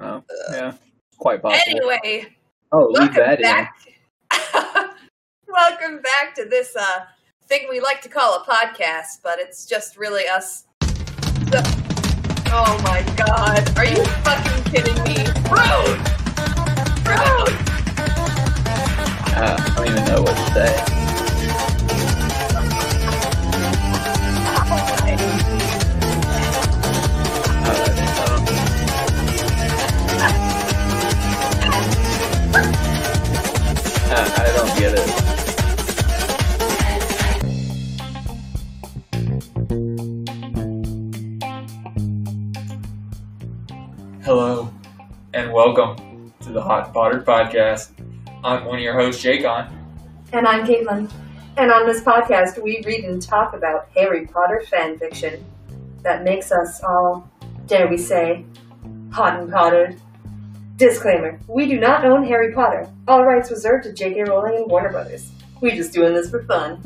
Oh, yeah, quite possible. Anyway, oh, leave welcome that in. back. welcome back to this uh thing we like to call a podcast, but it's just really us. The- oh my god, are you fucking kidding me? Rude! Rude! Uh, I don't even know what to say. Welcome to the Hot Potter Podcast. I'm one of your hosts, Jacon. And I'm Caitlin. And on this podcast, we read and talk about Harry Potter fan fiction that makes us all, dare we say, hot and pottered. Disclaimer We do not own Harry Potter. All rights reserved to J.K. Rowling and Warner Brothers. We're just doing this for fun.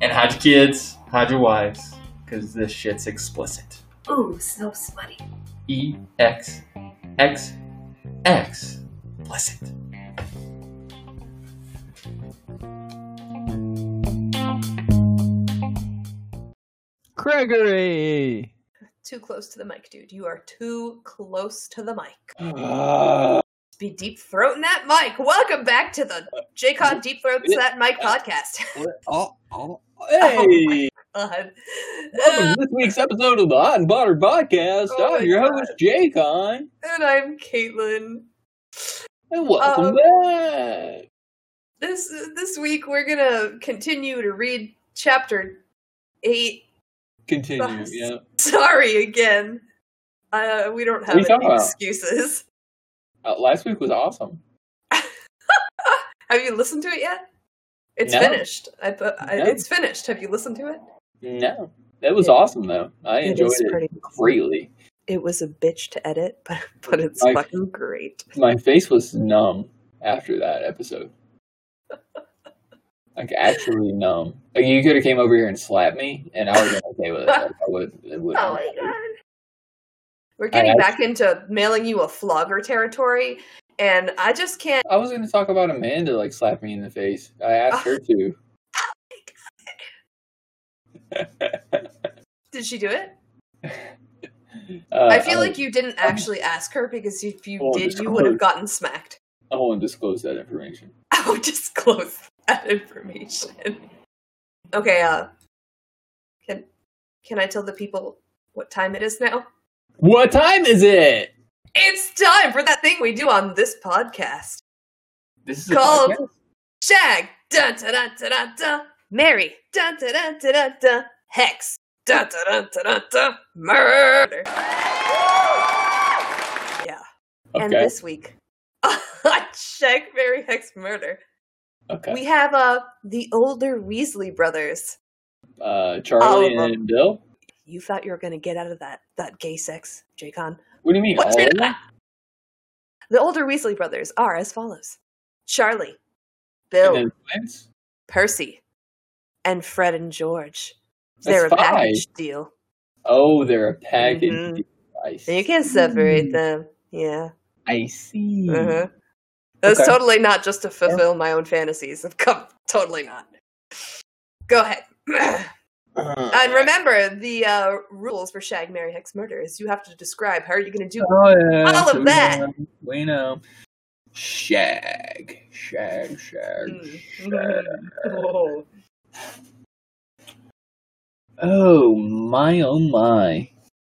And hide your kids, hide your wives, because this shit's explicit. Ooh, so smutty. E X X X Bless it. Gregory. Too close to the mic, dude. You are too close to the mic. Uh, Be deep throating that mic. Welcome back to the Jacon Deep Throats That Mic podcast. Oh, oh, hey! God. Welcome Uh, to this week's episode of the Hot and Pottered Podcast. Oh I'm your God. host, Jacon, and I'm Caitlin. and welcome Um, back. This this week we're gonna continue to read chapter eight. Continue, Bus. yeah. Sorry again. Uh, we don't have What are you talking any excuses. Uh, last week was awesome. Have you listened to it yet? It's No. finished. I, I No. it's finished. Have you listened to it? No, that was It- awesome though. I it enjoyed it pretty- greatly. It was a bitch to edit, but but it's Like- fucking great. My face was numb after that episode. Like actually numb. Like you could have came over here and slapped me, and I would have been okay with it. Like, I would. It would. Oh my god. We're getting back into mailing you a flogger territory, and I just can't. I was going to talk about Amanda like slapping me in the face. I asked her to. Did she do it? Uh, I feel I- like you didn't actually ask her because if you did, you would have gotten smacked. I won't disclose that information. I won't disclose that information. Okay, uh, can can I tell the people what time it is now? What time is it? It's time for that thing we do on this podcast. this is Called- podcast? Shag, dun dun dun dun dun. Mary, dun dun dun dun dun dun. Hex, dun dun dun dun dun. Murder. Yeah. And Okay. this week, Shag, Mary, Hex, Murder, okay. we have uh the older Weasley brothers. uh, Charlie and Bill. You thought you were going to get out of that that gay sex, Jacon. What do you mean? What's all of them? that? The older Weasley brothers are as follows: Charlie, Bill, And? Percy, and Fred and George. That's They're a five. package deal. Oh, they're a package. Mhm. deal. You can't separate them. Yeah. I see. Uh-huh. That's Okay. totally not just to fulfill my own fantasies. Of com- totally not. Go ahead. Uh, and remember, the uh, rules for Shag, Mary, Hex, Murder is you have to describe how are you going to do Oh yeah, All of that. know, we know. shag, shag, shag, Mm. shag. Oh. Oh my, oh my.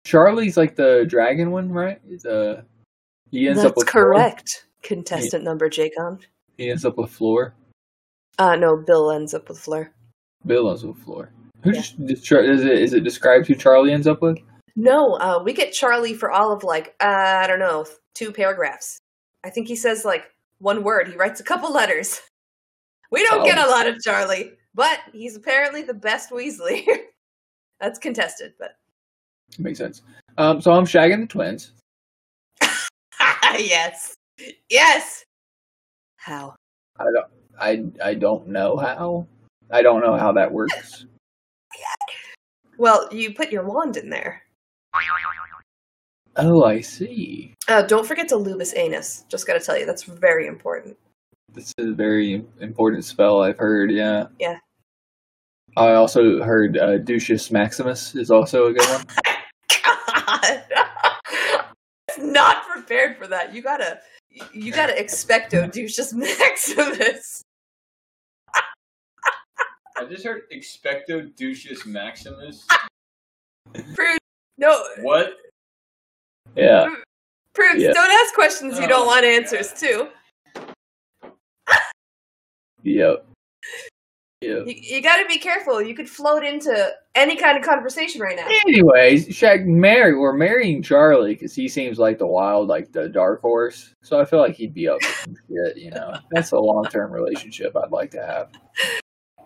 Charlie's like the dragon one, right? The he ends up That's with Fleur. correct. Contestant number Jacon. He ends up with Fleur. Uh, no, Bill ends up with Fleur. Bill ends up with Fleur. Who Yeah. is it? Is it described who Charlie ends up with? No, uh, we get Charlie for all of like uh, I don't know, two paragraphs. I think he says like one word. He writes a couple letters. We don't Oh. get a lot of Charlie, but he's apparently the best Weasley. That's contested, but Makes sense. Um, so I'm shagging the twins. yes, yes. How? I don't. I I don't know how. I don't know how that works. Well, you put your wand in there. Oh, I see. Uh, don't forget to lube his anus. Just gotta tell you, that's very important. This is a very important spell. I've heard. Yeah. Yeah. I also heard uh, Ducius Maximus is also a good one. God, not prepared for that. You gotta, you gotta expecto Ducius Maximus. I just heard Expecto Ducius Maximus. Prude, no, What? Yeah. Prude, Yeah. don't ask questions you don't Oh, want God. answers to. Yep. Yep. You, you gotta be careful. You could float into any kind of conversation right now. Anyways, Shag, marry. We're marrying Charlie because he seems like the wild, like the dark horse. So I feel like he'd be up for some shit. You know, that's a long term relationship I'd like to have.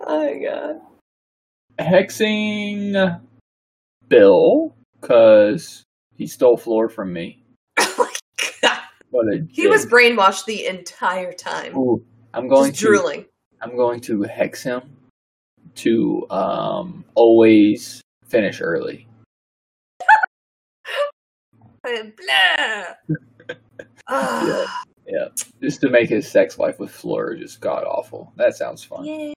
Oh my god. Hexing Bill because he stole Fleur from me. Oh my god. He was brainwashed the entire time. Ooh, I'm going Just to. I'm going to hex him to um always finish early. Uh, Blah. Ah, Just to make his sex life with Fleur just god awful. That sounds fun. yes.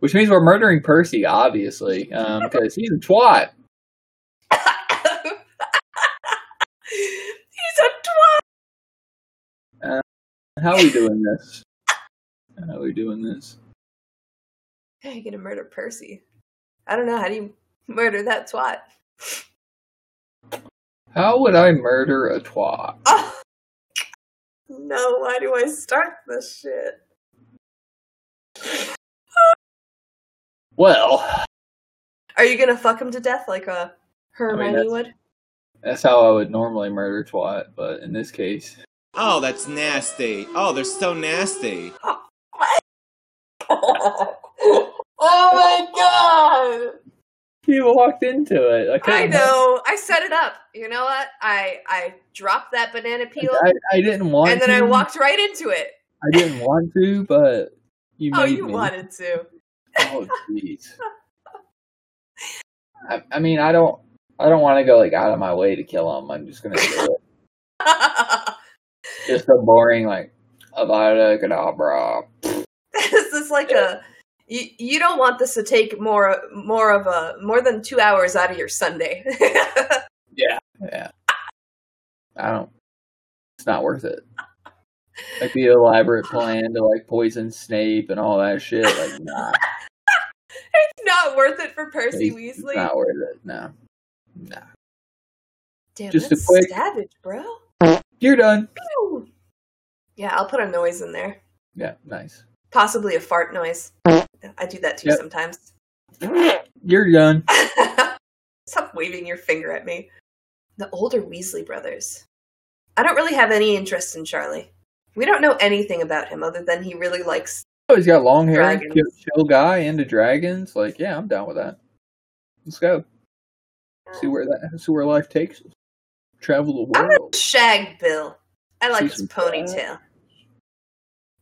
Which means we're murdering Percy, obviously, because he's a twat. He's a twat. How are we doing this? How are we doing this? How are you gonna murder Percy? I don't know. How do you murder that twat? How would I murder a twat? Oh no! Why do I start this shit? Well, Are you gonna fuck him to death like a Hermione that's- would? that's how I would normally murder twat, but in this case, Oh, that's nasty. Oh, they're so nasty. oh my god! he walked into it. I, I couldn't- know. I set it up. You know what? I I dropped that banana peel I, I didn't want and then to. I walked right into it. I didn't want to, but you Oh, you me. wanted to. Oh, jeez. I, I mean, I don't. I don't want to go like out of my way to kill him. I'm just gonna do it. Just a boring like Avada Kedavra. this is like a you, you don't want this to take more more of a more than two hours out of your Sunday. Yeah. Yeah. I don't. It's not worth it. Like the elaborate plan to like poison Snape and all that shit. Like, nah, it's not worth it for Percy it's Weasley. not worth it. No, nah. Damn, just a that's quick- savage, bro. You're done. Yeah, I'll put a noise in there. Yeah, nice. Possibly a fart noise. I do that too Yep. sometimes. You're done. Stop waving your finger at me. The older Weasley brothers. I don't really have any interest in Charlie. We don't know anything about him other than he really likes. Oh, he's got long hair, chill, chill guy, into dragons. Like, yeah, I'm down with that. Let's go. See where that. See where life takes us. Travel the I'm world. shag Bill. I like his ponytail.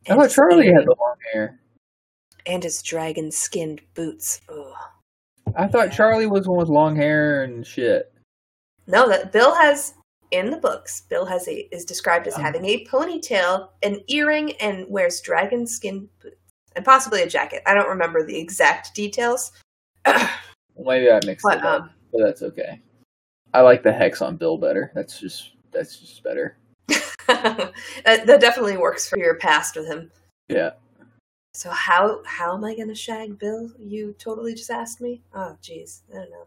I thought Charlie had the long hair. and his dragon skinned boots. Ugh. I thought Charlie was one with long hair and shit. No, that Bill has in the books. Bill has a is described as having a ponytail, an earring, and wears dragon skin boots, and possibly a jacket. I don't remember the exact details. Maybe I mixed But it up, um, but that's okay. I like the hex on Bill better. That's just that's just better. that, that definitely works for your past with him. Yeah. So how how am I gonna shag Bill? You totally just asked me. Oh, jeez, I don't know.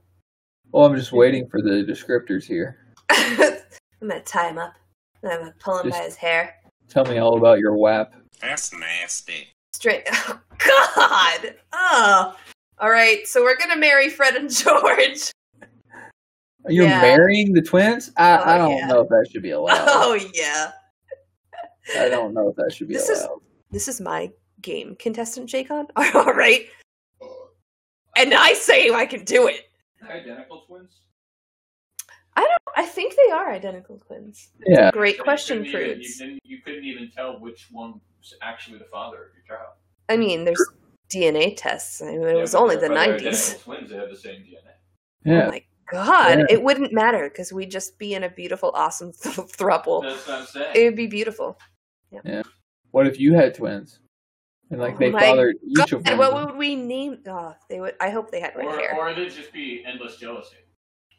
Well, I'm just waiting for the descriptors here. I'm gonna tie him up. I'm gonna pull him Just- by his hair. Tell me all about your WAP. That's nasty. Straight. Oh, God. Oh. All right. So we're gonna marry Fred and George. You're Yeah. marrying the twins? I, oh, I Oh, don't yeah. know if that should be allowed. Oh yeah. I don't know if that should be This is- allowed. This is my game, contestant Jacon. All right. And I say I can do it. Identical twins? I don't. I think they are identical twins. Yeah. Great So question, couldn't even- Prudes. You, didn't- you couldn't even tell which one was actually the father of your child. I mean, there's DNA tests. I mean, it Yeah, was only the nineties. identical Twins, they have the same DNA. Yeah. Oh my God, Yeah. it wouldn't matter because we'd just be in a beautiful, awesome th- thruple. That's what I'm saying. It would be beautiful. Yeah. What if you had twins? And like Oh they my fathered each of God, them. what would we name? Oh, they would. I hope they had red Or, hair. or it'd just be endless jealousy.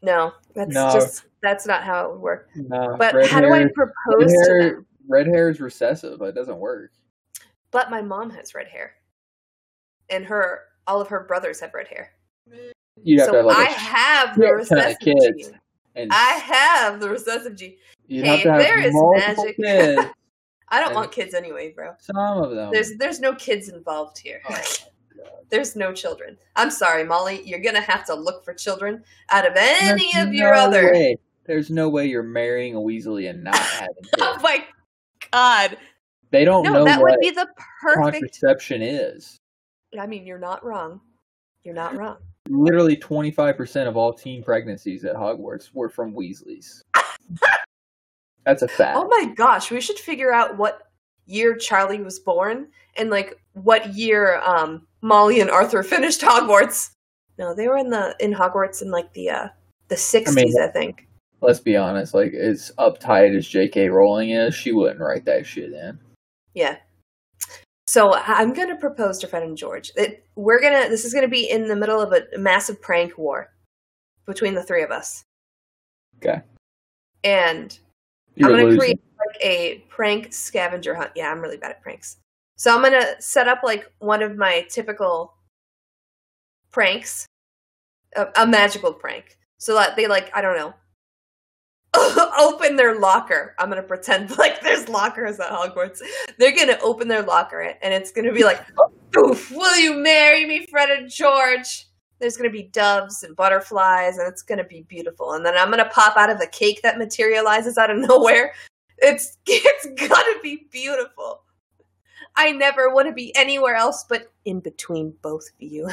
no, that's No. just that's not how it would work. no, But red how do I propose red to them? red hair is recessive. It doesn't work. But my mom has red hair, and her all of her brothers have red hair. You'd have so to have like I have the recessive kids. gene. and I have the recessive gene. you'd hey, have to have there is magic. kids. I don't And- want kids anyway, bro. Some of them. There's there's no kids involved here. Oh, There's no children. I'm sorry, Molly. You're gonna have to look for children out of any There's of your no other. way. There's no way you're marrying a Weasley and not having Oh my god! They don't No, know that what would be the perfect. contraception is. I mean, you're not wrong. You're not wrong. Literally 25% of all teen pregnancies at Hogwarts were from Weasleys. That's a fact. Oh my gosh, we should figure out what year Charlie was born and like what year um Molly and Arthur finished Hogwarts. No, they were in the in Hogwarts in like the uh the 60s, I, think. Let's be honest. Like, as uptight as J.K. Rowling is, she wouldn't write that shit in. Yeah. So I'm gonna propose to Fred and George. It, we're gonna. This is gonna be in the middle of a massive prank war between the three of us. Okay. And You're I'm gonna create like a prank scavenger hunt. Yeah, I'm really bad at pranks. So I'm gonna set up like one of my typical pranks, a, a magical prank, so that they like I don't know, open their locker. I'm gonna pretend like there's lockers at Hogwarts. They're gonna open their locker and it's gonna be like, oh, "Oof, will you marry me, Fred and George?" There's gonna be doves and butterflies, and it's gonna be beautiful. And then I'm gonna pop out of the cake that materializes out of nowhere. It's it's gonna be beautiful. I never want to be anywhere else but in between both of you.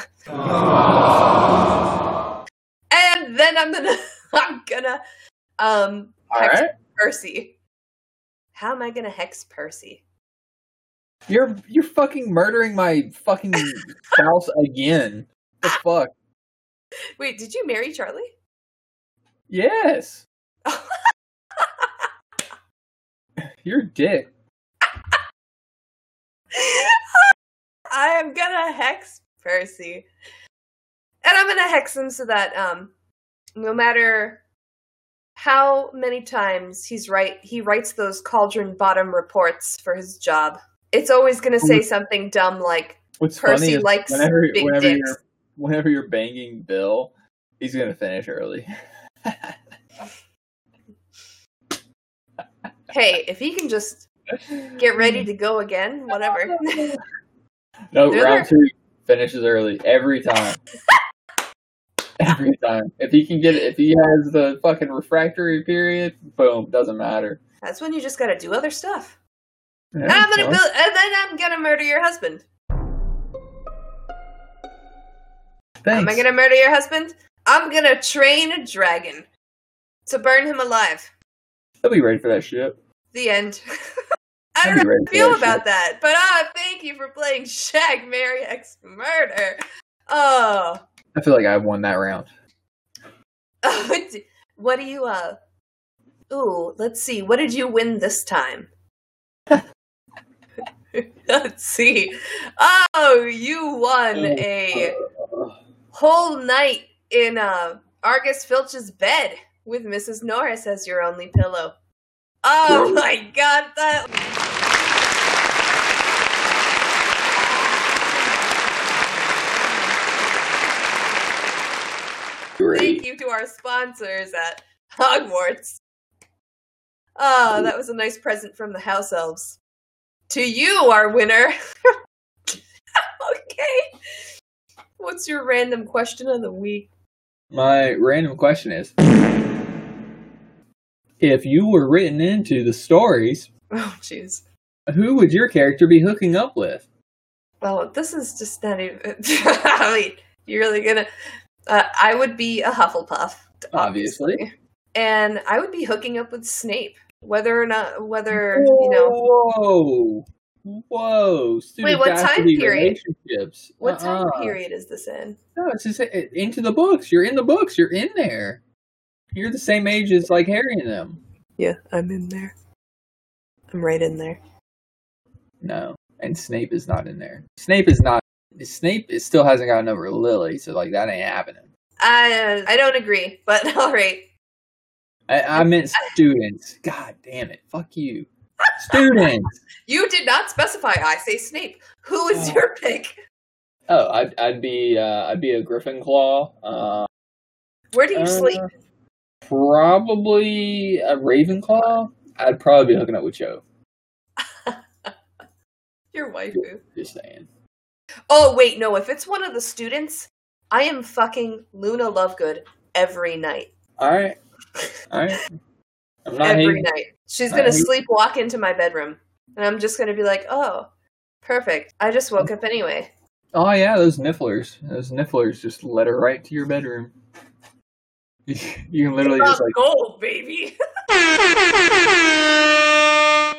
And then I'm gonna I'm gonna um All hex right. Percy. How am I gonna hex Percy? You're you're fucking murdering my fucking spouse again. The fuck? Wait, did you marry Charlie? Yes. You're dick. I am gonna hex Percy. And I'm gonna hex him so that um no matter how many times he's right he writes those cauldron bottom reports for his job. It's always gonna say something dumb like What's Percy likes whenever big whenever dicks. you're whenever you're banging Bill, he's gonna finish early. Hey, if he can just get ready to go again, whatever. No, They're round there- two finishes early every time. every time. If he can get it, if he has the fucking refractory period, boom, doesn't matter. That's when you just gotta do other stuff. Yeah, And I'm gonna well, build, and then I'm gonna murder your husband. Am I gonna murder your husband? I'm gonna train a dragon to burn him alive. I'll be ready for that shit. The end. I don't know ready how I feel that about shit. that, but ah, thank you for playing Shag, Marry, Hex, Murder. Oh, I feel like I won that round. what do you uh? Ooh, let's see. What did you win this time? let's see. Oh, you won a whole night in uh, Argus Filch's bed with Mrs. Norris as your only pillow. Oh my god, that. Great. Thank you to our sponsors at Hogwarts. Oh, that was a nice present from the house elves. To you, our winner. okay. What's your random question of the week? My random question is if you were written into the stories, Oh, jeez. who would your character be hooking up with? Well, this is just not even. I mean, you're really gonna. Uh, I would be a Hufflepuff, Obviously. and I would be hooking up with Snape, whether or not whether you know Whoa. Whoa. Student what time period? Relationships. what time Uh-uh. period is this in. No, it's just into the books. You're in the books. You're in there. You're the same age as like Harry and them. Yeah, I'm in there. I'm right in there. No, and Snape is not in there. Snape is not. Snape still hasn't gotten over Lily, so like that ain't happening. I I don't agree, but all right. I, I meant students. God damn it! Fuck you, students. You did not specify. I say Snape. Who is Oh. your pick? Oh, I'd, I'd be uh, I'd be a Griffin Claw. Uh, Where do you uh, sleep? Probably a Ravenclaw. I'd probably be hooking up with Joe. Your waifu. Just saying. Oh wait, no. If it's one of the students, I am fucking Luna Lovegood every night. All right, all right. I'm not every hating. night. She's gonna hate- sleepwalk into my bedroom, and I'm just gonna be like, "Oh, perfect. I just woke up anyway." Oh yeah, those nifflers. Those nifflers just let her right to your bedroom. You can literally just like gold, baby.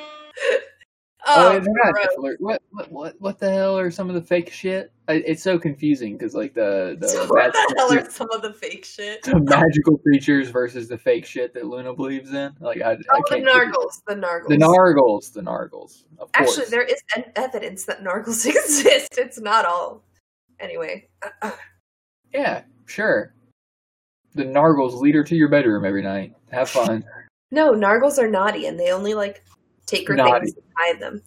Oh, oh, they're not gross. niffler. What, what what what the hell are some of the fake shit? I, it's so confusing because like the the, what the hell are some of the fake shit? the magical creatures versus the fake shit that Luna believes in. Like I, I Oh, the can't. Nargles. The Nargles. The Nargles. The Nargles. Of course. Actually, there is evidence that Nargles exist. It's not all. Anyway, uh, uh. Yeah, sure. The Nargles lead her to your bedroom every night. Have fun. no, Nargles are naughty, and they only like take her Naughty. things and hide them.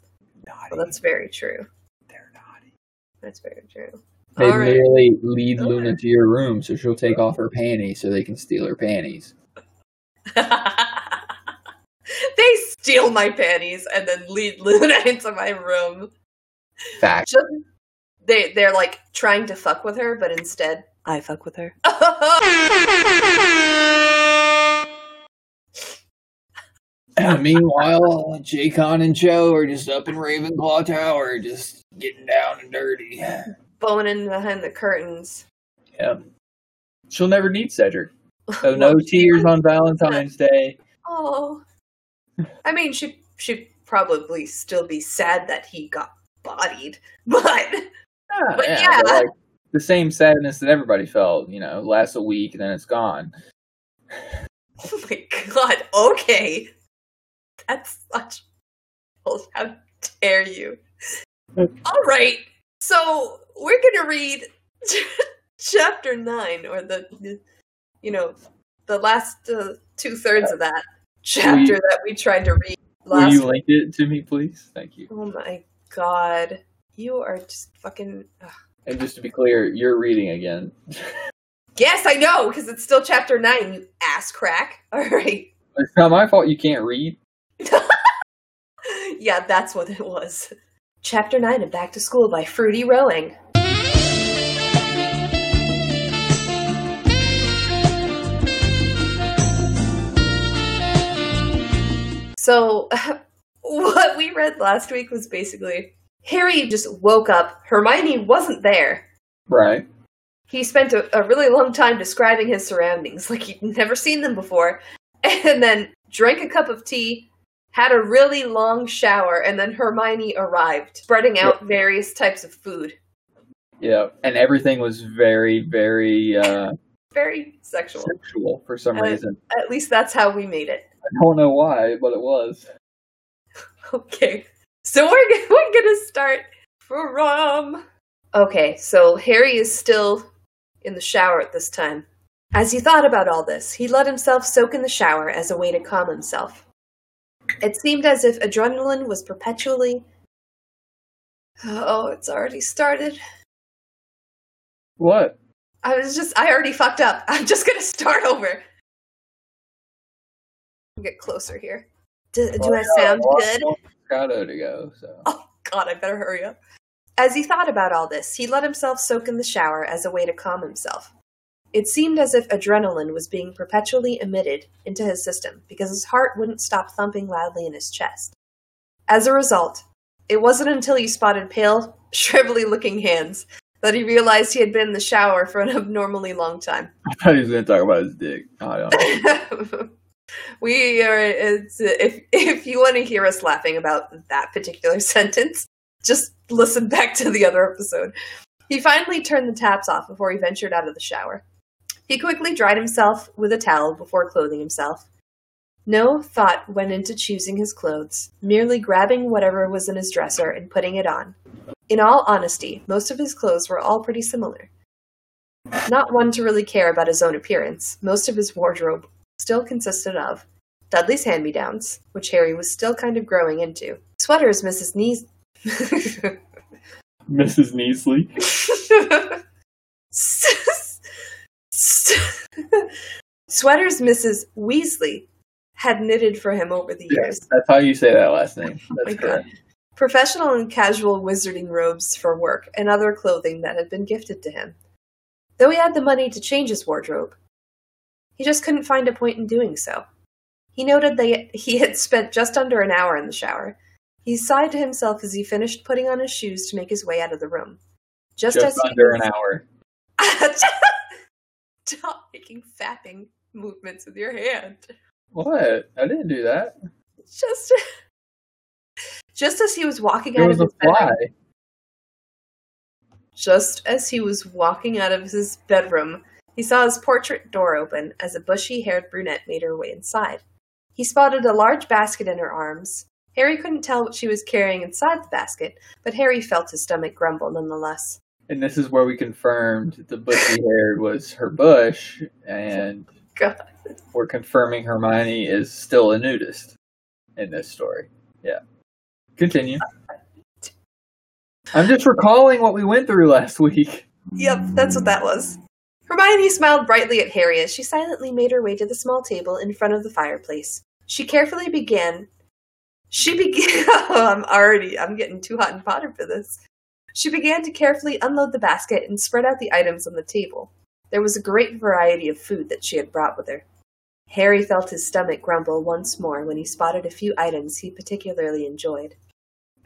Naughty. Well, that's very true. They're naughty. That's very true. They All right. literally lead All Luna to your room so she'll take off her panties so they can steal her panties. they steal my panties and then lead Luna into my room. Fact. Just, they they're like trying to fuck with her, but instead I fuck with her. Meanwhile, Jacon and Joe are just up in Ravenclaw Tower, just getting down and dirty. Boning behind the curtains. Yep. She'll never need Cedric. So no tears on Valentine's Day. Oh, I mean, she she'd probably still be sad that he got bodied, but Ah, But yeah, yeah. but, like, the same sadness that everybody felt, you know, lasts a week and then it's gone. oh my god, okay, that's such. How dare you? All right, so we're gonna read chapter nine, or the, you know, the last uh, two thirds of that chapter you- that we tried to read Will last. you link it to me, please? Thank you. Oh my god, you are just fucking. ugh. And just to be clear, you're reading again. Yes, I know, because it's still chapter nine, you ass crack. All right. It's not my fault you can't read. yeah, that's what it was. Chapter nine of Back to School by fruityrowing. So, what we read last week was basically Harry just woke up. Hermione wasn't there. Right. he spent a, a really long time describing his surroundings like he'd never seen them before and then drank a cup of tea had a really long shower and then hermione arrived spreading out various types of food Yeah. And everything was very, very uh, very sexual sexual for some Uh, reason. at least that's how we made it I don't know why, but it was. okay so we're, g- we're gonna start from okay so harry is still in the shower at this time as he thought about all this he let himself soak in the shower as a way to calm himself it seemed as if adrenaline was perpetually oh it's already started What? i was just i already fucked up i'm just gonna start over get closer here do, do i sound good Shadow to go, so. Oh, God, I better hurry up. As he thought about all this, he let himself soak in the shower as a way to calm himself. It seemed as if adrenaline was being perpetually emitted into his system because his heart wouldn't stop thumping loudly in his chest. As a result, it wasn't until he spotted pale, shrivelly looking hands that he realized he had been in the shower for an abnormally long time. I thought he was going to talk about his dick. I don't know. we are it's, if if you want to hear us laughing about that particular sentence just listen back to the other episode he finally turned the taps off before he ventured out of the shower He quickly dried himself with a towel before clothing himself. No thought went into choosing his clothes, merely grabbing whatever was in his dresser and putting it on. In all honesty, most of his clothes were all pretty similar. Not one to really care about his own appearance, most of his wardrobe still consisted of Dudley's hand me downs, which Harry was still kind of growing into, sweaters Mrs. Nees. Mrs. Neasley. Sweaters Mrs. Weasley had knitted for him over the years. That's how you say that last name. That's God. correct. Professional and casual wizarding robes for work and other clothing that had been gifted to him. Though he had the money to change his wardrobe, he just couldn't find a point in doing so. He noted that he had spent just under an hour in the shower. He sighed to himself as he finished putting on his shoes to make his way out of the room. Just, Just as he under an hour. Stop making fapping movements with your hand. What? I didn't do that. Just, just as he was walking out was of his bedroom, just as he was walking out of his bedroom, he saw his portrait door open as a bushy-haired brunette made her way inside. He spotted a large basket in her arms. Harry couldn't tell what she was carrying inside the basket, but Harry felt his stomach grumble nonetheless. And this is where we confirmed the bushy haired was her bush, and God. we're confirming Hermione is still a nudist in this story. Yeah. Continue. I'm just recalling what we went through last week. Yep, that's what that was. Hermione smiled brightly at Harry as she silently made her way to the small table in front of the fireplace. She carefully began. She began. oh, I'm already. I'm getting too hot and bothered for this. She began to carefully unload the basket and spread out the items on the table. There was a great variety of food that she had brought with her. Harry felt his stomach grumble once more when he spotted a few items he particularly enjoyed.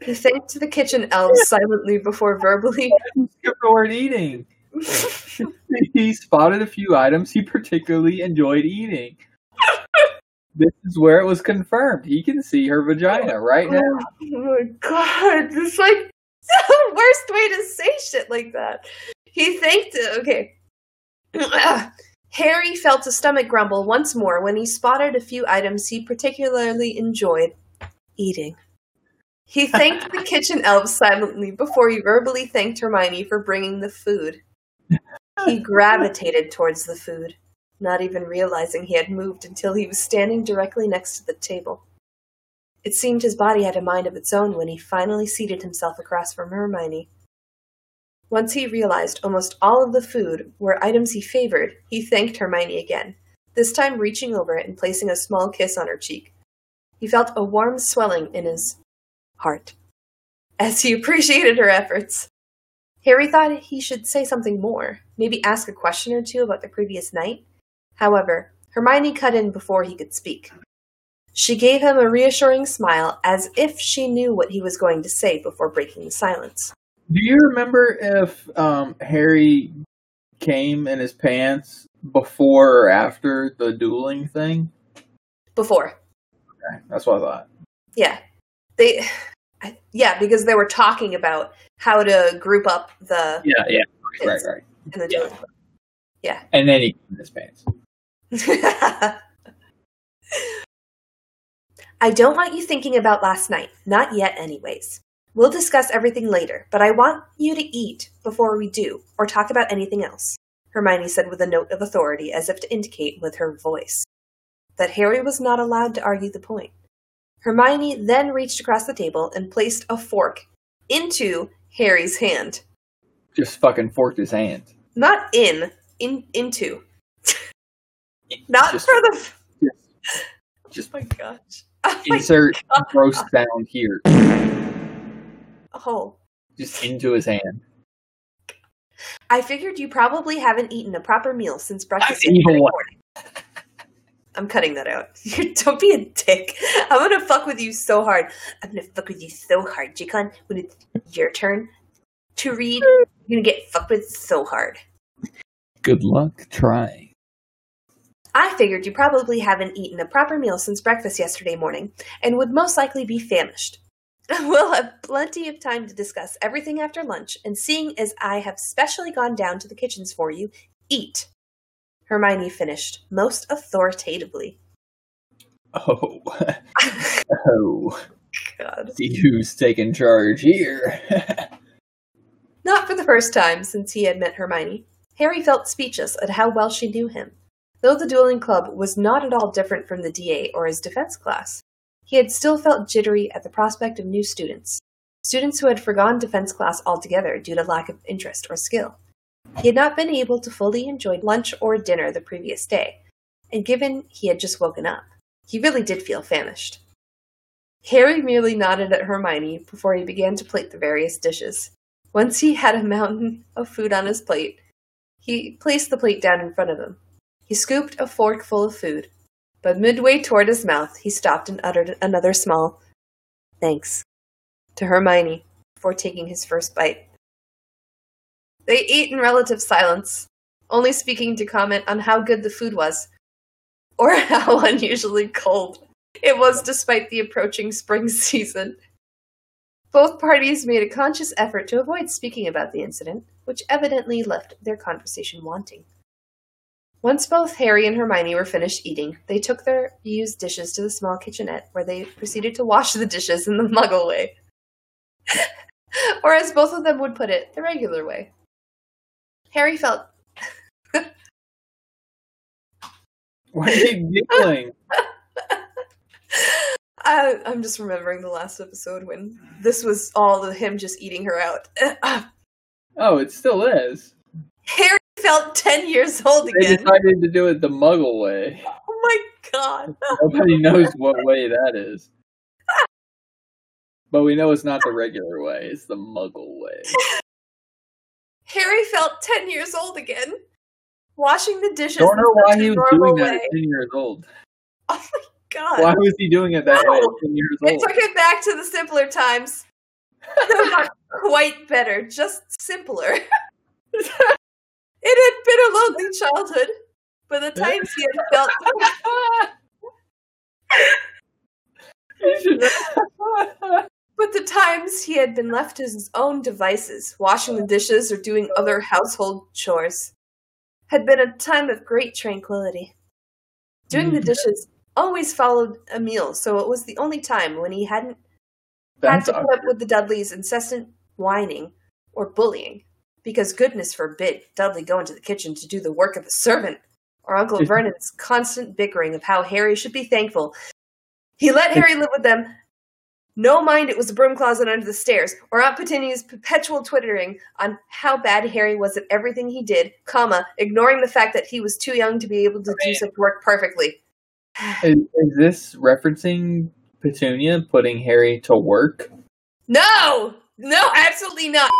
He thanked the kitchen elves silently before verbally word eating. he spotted a few items he particularly enjoyed eating. this is where it was confirmed. He can see her vagina right now. Oh my god, it's like the worst way to say shit like that. He thanked okay. Harry felt a stomach grumble once more when he spotted a few items he particularly enjoyed eating. He thanked the kitchen elves silently before he verbally thanked Hermione for bringing the food. He gravitated towards the food, not even realizing he had moved until he was standing directly next to the table. It seemed his body had a mind of its own when he finally seated himself across from Hermione. Once he realized almost all of the food were items he favored, he thanked Hermione again, this time reaching over and placing a small kiss on her cheek. He felt a warm swelling in his heart as he appreciated her efforts. Harry thought he should say something more, maybe ask a question or two about the previous night. However, Hermione cut in before he could speak. She gave him a reassuring smile as if she knew what he was going to say before breaking the silence. Do you remember if um, Harry came in his pants before or after the dueling thing? Before. Okay, that's what I thought. Yeah. They I- yeah, because they were talking about how to group up the Yeah, yeah. Right, right. in the Yeah. dueling. And then he came in his pants. I don't want you thinking about last night. Not yet, anyways. We'll discuss everything later, but I want you to eat before we do, or talk about anything else, Hermione said with a note of authority as if to indicate with her voice that Harry was not allowed to argue the point. Hermione then reached across the table and placed a fork into Harry's hand. Just fucking forked his hand. Not in, in into. Not Just- for the. Just Oh my gosh. Oh insert gross sound here. oh. Just into his hand. I figured you probably haven't eaten a proper meal since breakfast. I'm evil. yesterday morning. I'm cutting that out. Don't be a dick. I'm gonna fuck with you so hard. I'm gonna fuck with you so hard, Jikon. When it's your turn to read, you're gonna get fucked with so hard. Good luck trying. I figured you probably haven't eaten a proper meal since breakfast yesterday morning and would most likely be famished. We'll have plenty of time to discuss everything after lunch, and seeing as I have specially gone down to the kitchens for you, eat. Hermione finished, most authoritatively. Oh. oh. God. See who's taking charge here. Not for the first time since he had met Hermione. Harry felt speechless at how well she knew him. Though the dueling club was not at all different from the DA or his defense class, he had still felt jittery at the prospect of new students, students who had forgone defense class altogether due to lack of interest or skill. He had not been able to fully enjoy lunch or dinner the previous day, and given he had just woken up, he really did feel famished. Harry merely nodded at Hermione before he began to plate the various dishes. Once he had a mountain of food on his plate, he placed the plate down in front of him. He scooped a fork full of food, but midway toward his mouth, he stopped and uttered another small thanks to Hermione before taking his first bite. They ate in relative silence, only speaking to comment on how good the food was, or how unusually cold it was despite the approaching spring season. Both parties made a conscious effort to avoid speaking about the incident, which evidently left their conversation wanting. Once both Harry and Hermione were finished eating, they took their used dishes to the small kitchenette, where they proceeded to wash the dishes in the muggle way. or, as both of them would put it, the regular way. Harry felt. Why are you giggling? I, I'm just remembering the last episode when this was all of him just eating her out. Oh, it still is. Harry felt 10 years old They again. decided to do it the muggle way. Oh my god. Nobody knows what way that is. But we know it's not the regular way, it's the muggle way. Harry felt 10 years old again. Washing the dishes Don't know why he was normal doing that way. at 10 years old. Oh my god. Why was he doing it that way at 10 years old? It took it back to the simpler times. Not quite better, just simpler. it had been a lonely childhood, but the times he had felt but the times he had been left to his own devices, washing the dishes or doing other household chores, had been a time of great tranquility. Doing the Mm. dishes always followed a meal, so it was the only time when he hadn't had to put up with the Dudleys' incessant whining or bullying, because goodness forbid Dudley go into the kitchen to do the work of a servant, or Uncle Vernon's constant bickering of how Harry should be thankful. He let Harry live with them. No mind it was the broom closet under the stairs, or Aunt Petunia's perpetual twittering on how bad Harry was at everything he did, comma, ignoring the fact that he was too young to be able to do such work perfectly. Is, is this referencing Petunia putting Harry to work? No! No, absolutely not.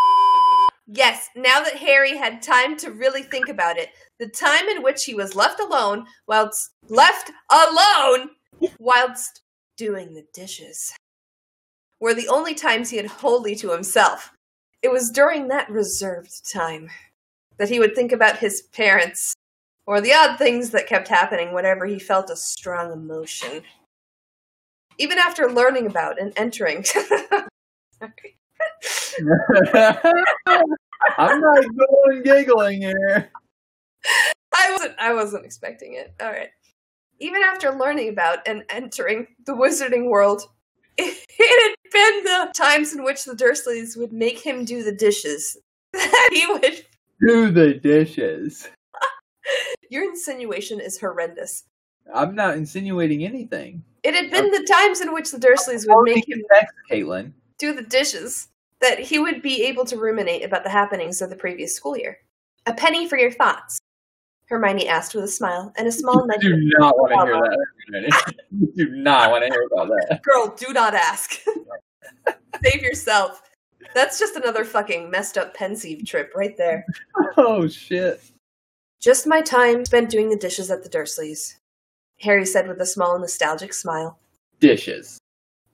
Yes, now that Harry had time to really think about it, the time in which he was left alone, whilst left alone, whilst doing the dishes, were the only times he had wholly to himself. It was during that reserved time that he would think about his parents, or the odd things that kept happening whenever he felt a strong emotion. Even after learning about and entering. I'm not going giggling here. I wasn't I wasn't expecting it. All right. Even after learning about and entering the wizarding world, it, had been the times in which the Dursleys would make him do the dishes that he would. Do the dishes. Your insinuation is horrendous. I'm not insinuating anything. It had been the times in which the Dursleys would make him Caitlin. do the dishes that he would be able to ruminate about the happenings of the previous school year. A penny for your thoughts, Hermione asked with a smile and a small nudge. do not want to hear that. You do not want to hear about that. Girl, do not ask. Save yourself. That's just another fucking messed up pensieve trip right there. Oh shit. Just my time spent doing the dishes at the Dursleys, Harry said with a small nostalgic smile. Dishes.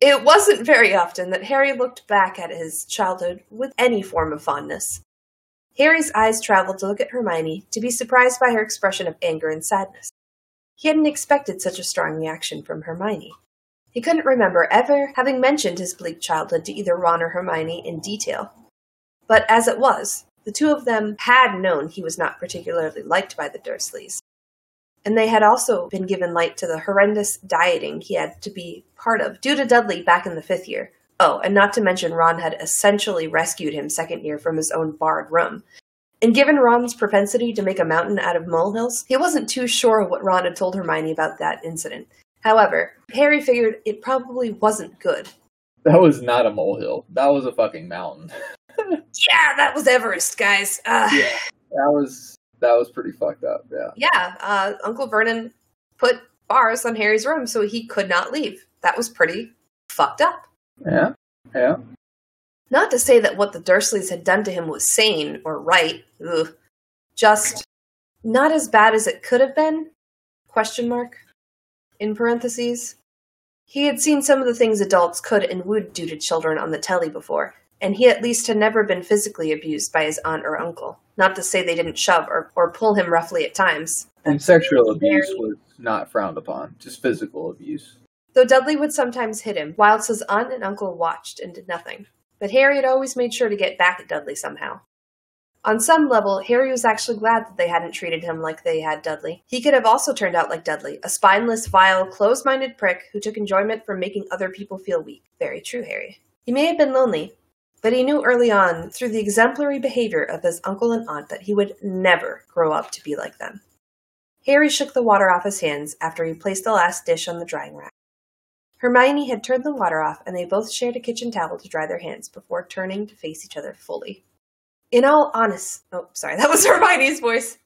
It wasn't very often that Harry looked back at his childhood with any form of fondness. Harry's eyes traveled to look at Hermione, to be surprised by her expression of anger and sadness. He hadn't expected such a strong reaction from Hermione. He couldn't remember ever having mentioned his bleak childhood to either Ron or Hermione in detail. But as it was, the two of them had known he was not particularly liked by the Dursleys, And they had also been given light to the horrendous dieting he had to be part of due to Dudley back in the fifth year. Oh, and not to mention Ron had essentially rescued him second year from his own barred room. And given Ron's propensity to make a mountain out of molehills, he wasn't too sure what Ron had told Hermione about that incident. However, Harry figured it probably wasn't good. That was not a molehill. That was a fucking mountain. Yeah, that was Everest, guys. Uh, Yeah. That was that was pretty fucked up. Yeah. yeah, uh, Uncle Vernon put bars on Harry's room so he could not leave. That was pretty fucked up. Yeah. Yeah. Not to say that what the Dursleys had done to him was sane or right. Ugh. Just not as bad as it could have been? Question mark. In parentheses. He had seen some of the things adults could and would do to children on the telly before, and he at least had never been physically abused by his aunt or uncle. Not to say they didn't shove or, or pull him roughly at times. And sexual abuse was not frowned upon, just physical abuse. though Dudley would sometimes hit him, whilst his aunt and uncle watched and did nothing. But Harry had always made sure to get back at Dudley somehow. On some level, Harry was actually glad that they hadn't treated him like they had Dudley. He could have also turned out like Dudley, a spineless, vile, close minded prick who took enjoyment from making other people feel weak. Very true, Harry. He may have been lonely, but he knew early on, through the exemplary behavior of his uncle and aunt, that he would never grow up to be like them. Harry shook the water off his hands after he placed the last dish on the drying rack. Hermione had turned the water off, and they both shared a kitchen towel to dry their hands before turning to face each other fully. In all honest, oh, sorry, that was Hermione's voice.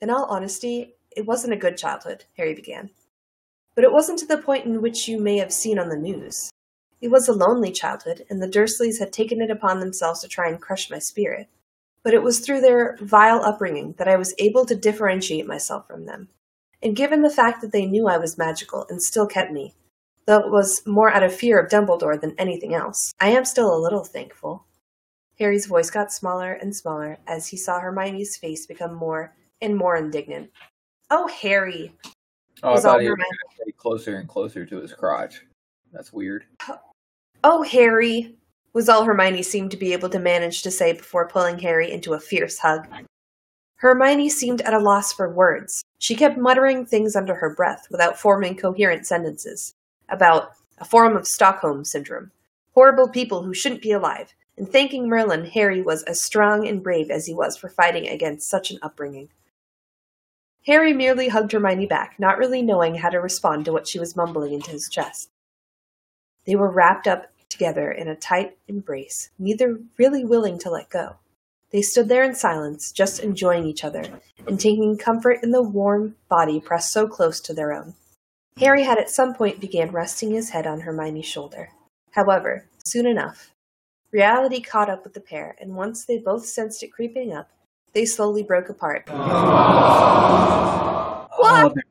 In all honesty, it wasn't a good childhood, Harry began. But it wasn't to the point in which you may have seen on the news. It was a lonely childhood, and the Dursleys had taken it upon themselves to try and crush my spirit. But it was through their vile upbringing that I was able to differentiate myself from them. And given the fact that they knew I was magical and still kept me, though it was more out of fear of Dumbledore than anything else, I am still a little thankful. Harry's voice got smaller and smaller as he saw Hermione's face become more and more indignant. Oh, Harry! Oh, I thought he was Hermione- gonna closer and closer to his crotch. That's weird. Oh, Harry! was all Hermione seemed to be able to manage to say before pulling Harry into a fierce hug. Hermione seemed at a loss for words. She kept muttering things under her breath without forming coherent sentences about a form of Stockholm syndrome, horrible people who shouldn't be alive, and thanking Merlin Harry was as strong and brave as he was for fighting against such an upbringing. Harry merely hugged Hermione back, not really knowing how to respond to what she was mumbling into his chest. They were wrapped up together in a tight embrace, neither really willing to let go. They stood there in silence, just enjoying each other, and taking comfort in the warm body pressed so close to their own. Harry had at some point began resting his head on Hermione's shoulder. However, soon enough, reality caught up with the pair, and once they both sensed it creeping up, they slowly broke apart. Oh,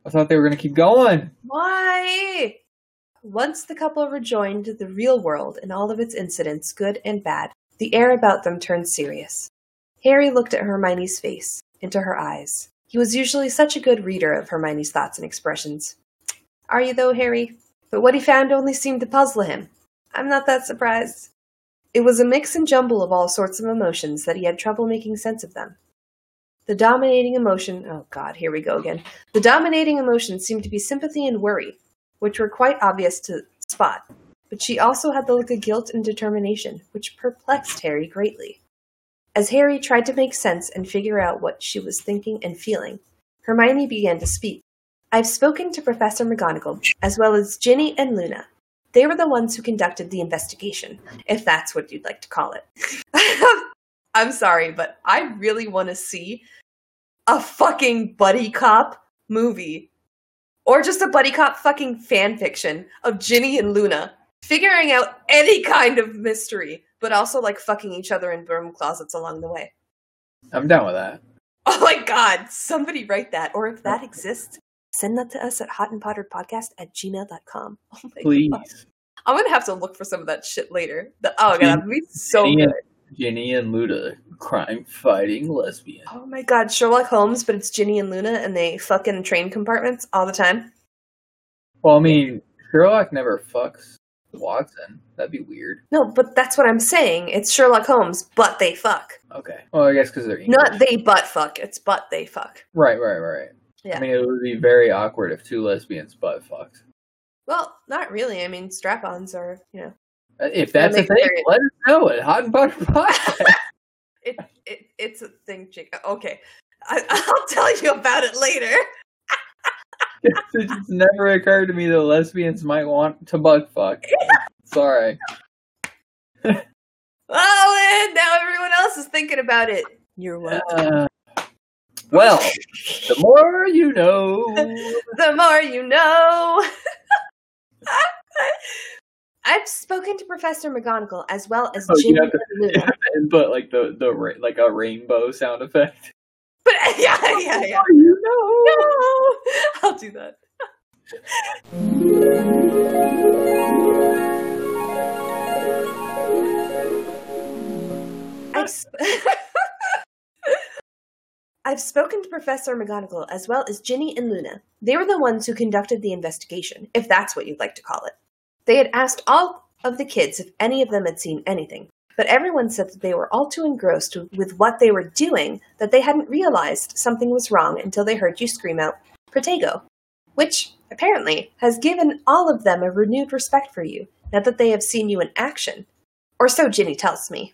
I thought they were gonna keep going. Why? Once the couple rejoined the real world and all of its incidents, good and bad, the air about them turned serious. Harry looked at Hermione's face, into her eyes. He was usually such a good reader of Hermione's thoughts and expressions. Are you, though, Harry? But what he found only seemed to puzzle him. I'm not that surprised. It was a mix and jumble of all sorts of emotions that he had trouble making sense of them. The dominating emotion, oh god, here we go again. The dominating emotion seemed to be sympathy and worry, which were quite obvious to Spot, but she also had the look of guilt and determination, which perplexed Harry greatly. As Harry tried to make sense and figure out what she was thinking and feeling, Hermione began to speak. I've spoken to Professor McGonagall, as well as Ginny and Luna. They were the ones who conducted the investigation, if that's what you'd like to call it. I'm sorry, but I really want to see a fucking buddy cop movie or just a buddy cop fucking fan fiction of Ginny and Luna figuring out any kind of mystery, but also like fucking each other in broom closets along the way. I'm down with that. Oh my god, somebody write that. Or if that exists, send that to us at hotandpotteredpodcast at gmail.com. Oh my Please. god. I'm gonna have to look for some of that shit later. The, oh god, that would be so good. Ginny and Luna, crime fighting lesbian. Oh my god, Sherlock Holmes, but it's Ginny and Luna and they fuck in train compartments all the time. Well, I mean, Sherlock never fucks Watson. That'd be weird. No, but that's what I'm saying. It's Sherlock Holmes, but they fuck. Okay. Well, I guess because they're English. Not they butt fuck, it's but they fuck. Right, right, right. Yeah. I mean, it would be very awkward if two lesbians butt fucked. Well, not really. I mean, strap-ons are, you know, If that's a thing, very- let us know at Hot and Butter Podcast. it, it it's a thing, chick. Okay, I, I'll tell you about it later. it just never occurred to me that lesbians might want to butt fuck. Sorry. Oh, and now everyone else is thinking about it. You're welcome. Uh, well, the more you know. the more you know. I've spoken to Professor McGonagall as well as Oh, you Ginny have Input like the the ra- like a rainbow sound effect. But yeah, yeah, oh, yeah. More you know. No, I'll do that. I've, sp- I've spoken to Professor McGonagall as well as Ginny and Luna. They were the ones who conducted the investigation, if that's what you'd like to call it. They had asked all of the kids if any of them had seen anything, but everyone said that they were all too engrossed with what they were doing that they hadn't realized something was wrong until they heard you scream out, Protego, which, apparently, has given all of them a renewed respect for you now that they have seen you in action. Or so Ginny tells me.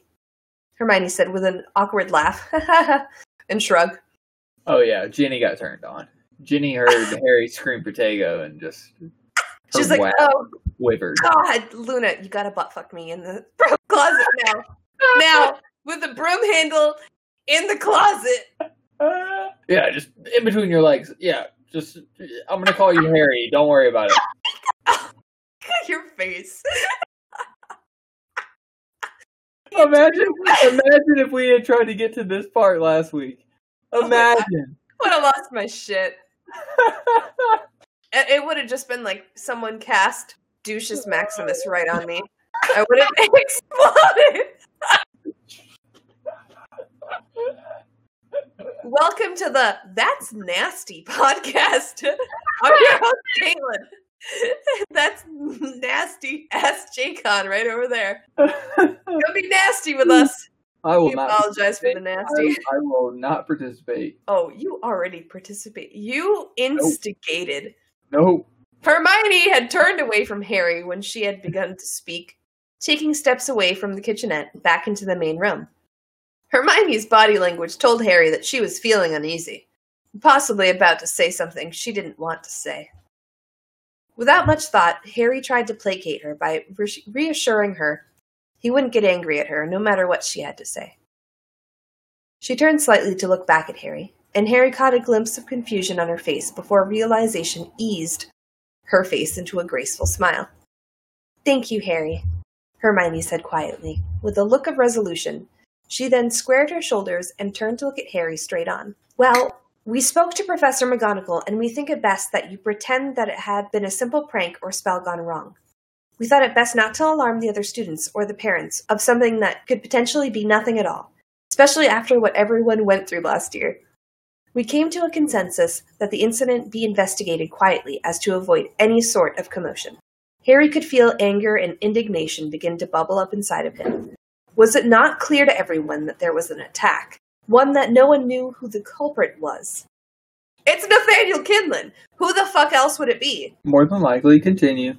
Hermione said with an awkward laugh and shrug. Oh yeah, Ginny got turned on. Ginny heard Harry scream Protego and just She's like, wag oh, quivered. God, Luna, you gotta butt fuck me in the broom closet now. now, with the broom handle in the closet. Yeah, just in between your legs. Yeah, just I'm gonna call you Harry. Don't worry about it. Your face. Imagine, imagine if we had tried to get to this part last week. Oh imagine. Would have lost my shit. It, it would have just been like someone cast Douches Maximus right on me. I would have exploded. Welcome to the That's Nasty podcast. I'm your host, Caitlin. That's nasty ass Jacon right over there. Don't be nasty with us. I will We not. apologize for the nasty. I, I will not participate. Oh, you already participate. You instigated. No. Hermione had turned away from Harry when she had begun to speak, taking steps away from the kitchenette back into the main room. Hermione's body language told Harry that she was feeling uneasy, possibly about to say something she didn't want to say. Without much thought, Harry tried to placate her by re- reassuring her he wouldn't get angry at her no matter what she had to say. She turned slightly to look back at Harry, and Harry caught a glimpse of confusion on her face before realization eased her face into a graceful smile. Thank you, Harry, Hermione said quietly, with a look of resolution. She then squared her shoulders and turned to look at Harry straight on. Well, we spoke to Professor McGonagall, and we think it best that you pretend that it had been a simple prank or spell gone wrong. We thought it best not to alarm the other students or the parents of something that could potentially be nothing at all, especially after what everyone went through last year. We came to a consensus that the incident be investigated quietly as to avoid any sort of commotion. Harry could feel anger and indignation begin to bubble up inside of him. Was it not clear to everyone that there was an attack? One that no one knew who the culprit was. It's Nathaniel Kinlan! Who the fuck else would it be? More than likely, continue.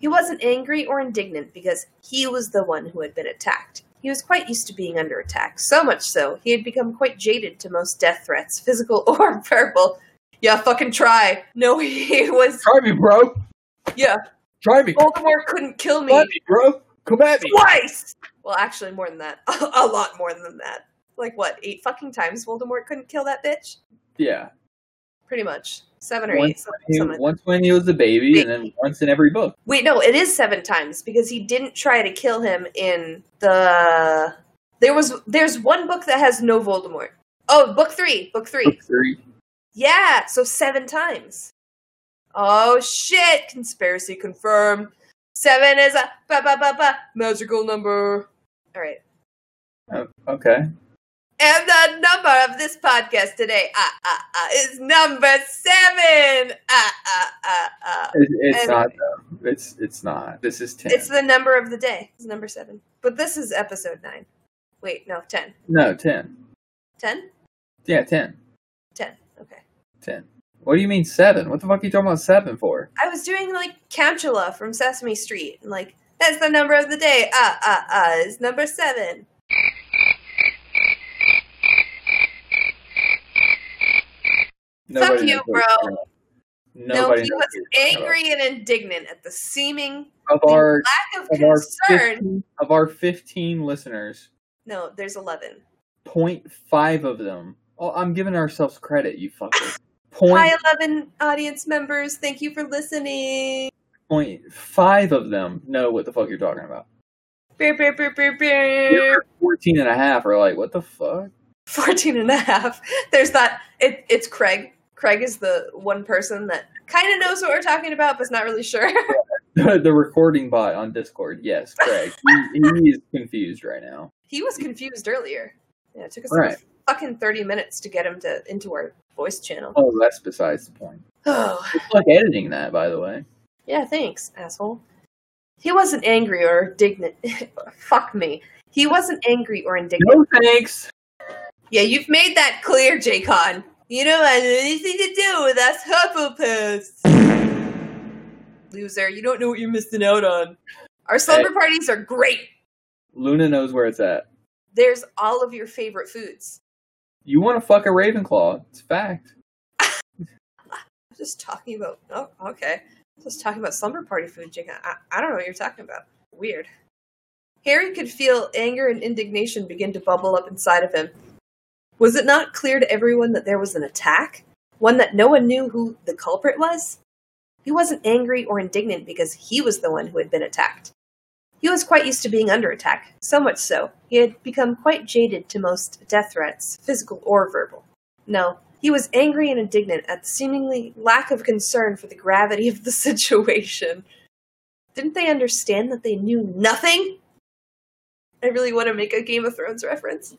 He wasn't angry or indignant because he was the one who had been attacked. He was quite used to being under attack, so much so he had become quite jaded to most death threats, physical or verbal. Yeah, fucking try. No, he was. Try me, bro. Yeah, Try me. Voldemort couldn't kill Come at me me, bro. Come at me. twice! Well, actually, more than that. A lot more than that. Like, what, eight fucking times Voldemort couldn't kill that bitch? Yeah. Pretty much. Seven or eight. Once, he, once when he was a baby, and then once in every book. Wait, no, it is seven times because he didn't try to kill him in the. There was there's one book that has no Voldemort. Oh, book three, book three. Book three. Yeah, so seven times. Oh shit! Conspiracy confirmed. Seven is a ba ba ba ba magical number. All right, Oh, okay. And the number of this podcast today ah ah ah is number seven. Ah ah ah ah. It, it's Anyway. not though. It's it's not. This is ten. It's the number of the day. It's number seven. But this is episode nine. Wait, no, ten. no ten. Ten? Yeah, ten. Ten. Okay. Ten. What do you mean seven? What the fuck are you talking about seven for? I was doing like Countula from Sesame Street, and like that's the number of the day. Ah ah ah is number seven. Nobody you, bro. about. No, Nobody he was what you're talking about. angry and indignant at the seeming Of our lack of of our concern. 15, of our fifteen listeners, No, there's eleven. 0.5 of them. Oh, I'm giving ourselves credit, you fuckers. Hi, Point eleven audience members. Thank you for listening. point five of them know what the fuck you're talking about. Beer, beer, beer, The beer. 14 and a half are like, what the fuck? 14 and a half. There's that. It, it's Craig. Craig is the one person that kind of knows what we're talking about, but's not really sure. The, recording bot on Discord, yes, Craig. he, he is confused right now. he was confused earlier. Yeah, it took us Right. fucking 30 minutes to get him to into our voice channel. Oh, that's besides the point. Oh, It's like editing that, by the way. yeah, thanks, asshole. He wasn't angry or indignant. Fuck me. He wasn't angry or indignant. No thanks. Yeah, you've made that clear, Jacon. You don't have anything to do with us Hufflepuffs. Loser, you don't know what you're missing out on. Our slumber parties are great. Luna knows where it's at. There's all of your favorite foods. You want to fuck a Ravenclaw. It's a fact. I'm just talking about. Oh, okay. I'm just talking about slumber party food, Jacon. I, I don't know what you're talking about. Weird. Harry could feel anger and indignation begin to bubble up inside of him. Was it not clear to everyone that there was an attack? One that no one knew who the culprit was? He wasn't angry or indignant because he was the one who had been attacked. He was quite used to being under attack, so much so, he had become quite jaded to most death threats, physical or verbal. No, he was angry and indignant at the seemingly lack of concern for the gravity of the situation. Didn't they understand that they knew nothing? I really want to make a Game of Thrones reference.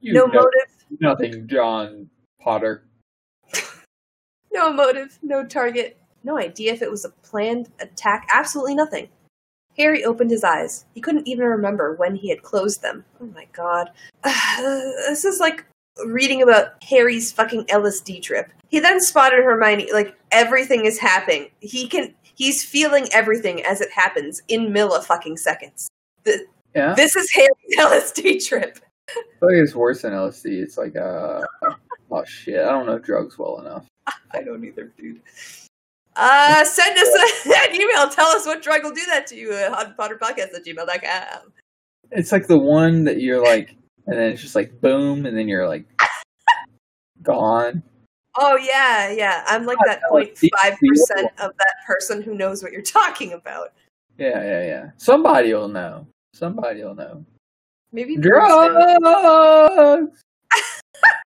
You no know motive, nothing, John Potter. no motive, no target, no idea if it was a planned attack, absolutely nothing. Harry opened his eyes. He couldn't even remember when he had closed them. Oh my god. this is like reading about Harry's fucking LSD trip. He then spotted Hermione like everything is happening. He can he's feeling everything as it happens in milli fucking seconds. The, Yeah, this is Harry's LSD trip. I feel like it's worse than LSD. It's like, uh, oh shit, I don't know drugs well enough. I don't either, dude. Uh, send us a, an email. Tell us what drug will do that to you at potterpodcast at gmail.com. It's like the one that you're like, and then it's just like boom, and then you're like gone. Oh, yeah, yeah. I'm like that Oh, 0.5% of that person who knows what you're talking about. Yeah, yeah, yeah. Somebody will know. Somebody will know. Maybe Drugs.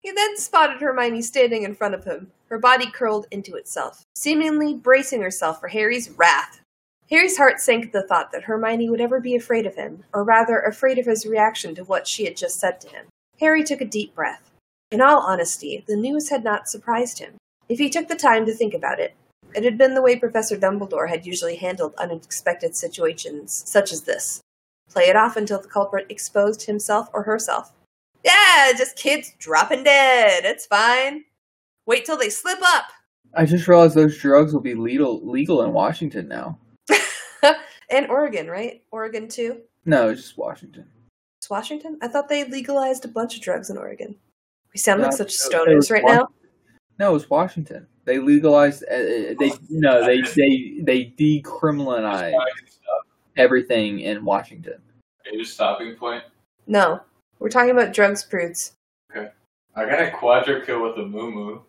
He then spotted Hermione standing in front of him, her body curled into itself, seemingly bracing herself for Harry's wrath. Harry's heart sank at the thought that Hermione would ever be afraid of him, or rather afraid of his reaction to what she had just said to him. Harry took a deep breath. In all honesty, the news had not surprised him. If he took the time to think about it, it had been the way Professor Dumbledore had usually handled unexpected situations such as this. Play it off until the culprit exposed himself or herself. Yeah, just kids dropping dead. It's fine. Wait till they slip up. I just realized those drugs will be legal legal in Washington now. and Oregon, right? Oregon too. No, it's just Washington. It's Washington. I thought they legalized a bunch of drugs in Oregon. We sound like such stoners right now. No, it's Washington. They legalized. Uh, uh, they no, they they they decriminalized everything in Washington. Maybe a stopping point. No, we're talking about drugs, prudes. Okay. I got a quadra kill with a moo moo.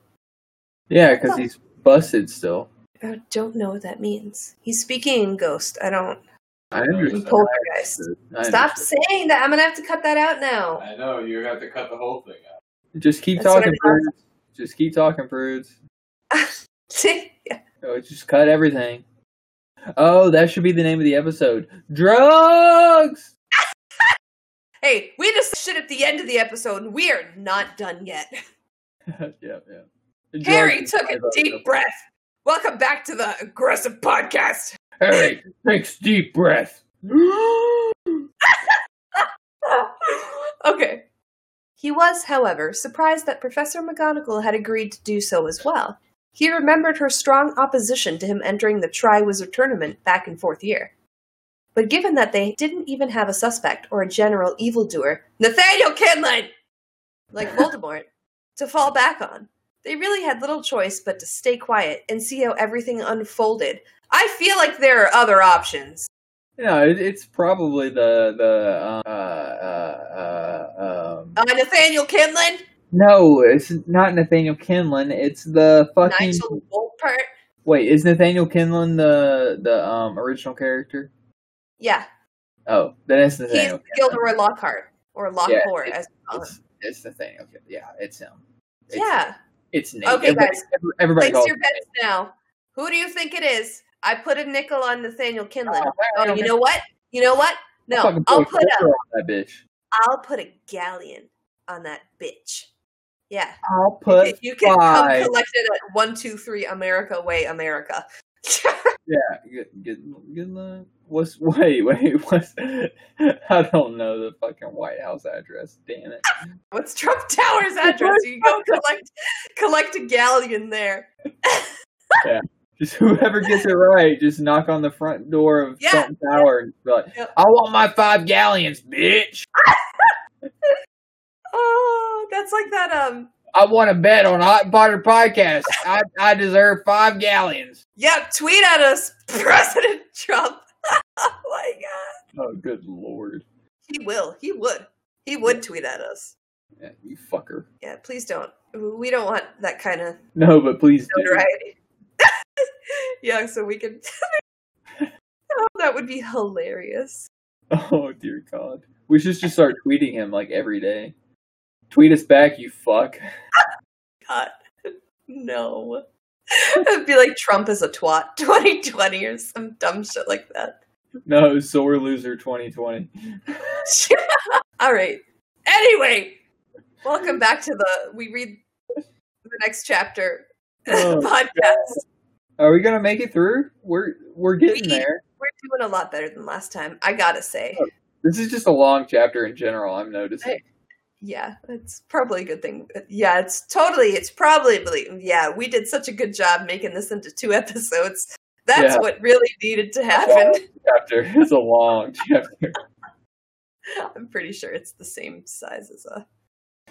Yeah, because he's busted still. I don't know what that means. He's speaking in ghost. I don't. I No, understand. Poltergeist. I Stop understand. saying that. I'm gonna have to cut that out now. I know, you're gonna have to cut the whole thing out. Just keep That's talking, it prudes. Just keep talking, prudes. Yeah. Oh, just cut everything. Oh, that should be the name of the episode. Drugs. Hey, we just shit at the end of the episode, and we are not done yet. yeah, yeah. Harry took a deep breath. Welcome back to the aggressive podcast. Harry takes deep breath. okay. He was, however, surprised that Professor McGonagall had agreed to do so as well. He remembered her strong opposition to him entering the Triwizard Tournament back in fourth year. But given that they didn't even have a suspect or a general evildoer, Nathaniel Kinlan, like Voldemort, to fall back on, they really had little choice but to stay quiet and see how everything unfolded. I feel like there are other options. Yeah, it, it's probably the the uh, uh, uh, um. Uh, Nathaniel Kinlan, No, it's not Nathaniel Kinlan. It's the fucking. Nigel Wolpert. Wait, is Nathaniel Kinlan the the um original character? Yeah, Oh, then it's he's Kinlan. Gilderoy Lockhart or Lockhart, Yeah, as we call. It's, it's Nathaniel. Yeah, it's him. It's, Yeah. it's Nate. Okay, everybody, guys. Everybody Place your bets now. Who do you think it is? I put a nickel on Nathaniel Kinlan. Oh, Oh, you know what? You know what? No, I'll put a that bitch. I'll put a galleon on that bitch. Yeah. I'll put you can five. come collect it at one two three America Way America. Yeah, good, good, good luck. What's wait, wait, what's? I don't know the fucking White House address. Damn it! What's Trump Tower's address? You go collect collect a galleon there. Yeah. Just whoever gets it right, just knock on the front door of Yeah, Trump Tower and be like, Yep. "I want my five galleons, bitch. Oh, that's like that um I want to bet on Hot Potter podcast. I I deserve five galleons." Yep, tweet at us, President Trump. oh my god. Oh, good lord! He will. He would. He would tweet at us. Yeah, you fucker. Yeah, please don't. We don't want that kind of No, but please do. notoriety. yeah, so we can. oh, that would be hilarious. Oh dear God, we should just start tweeting him like every day. Tweet us back, you fuck. God, no. It'd be like Trump is a twat 2020 or some dumb shit like that. No, sore loser 2020. All right. Anyway, welcome back to the we read the next chapter Oh, podcast. Are we gonna make it through? We're we're getting We- there. We're doing a lot better than last time. I gotta say. Oh, this is just a long chapter in general. I'm noticing. Yeah, it's probably a good thing. Yeah, it's totally. It's probably. Yeah, we did such a good job making this into two episodes. That's Yeah. what really needed to happen. Chapter it's a long chapter. I'm pretty sure it's the same size as a.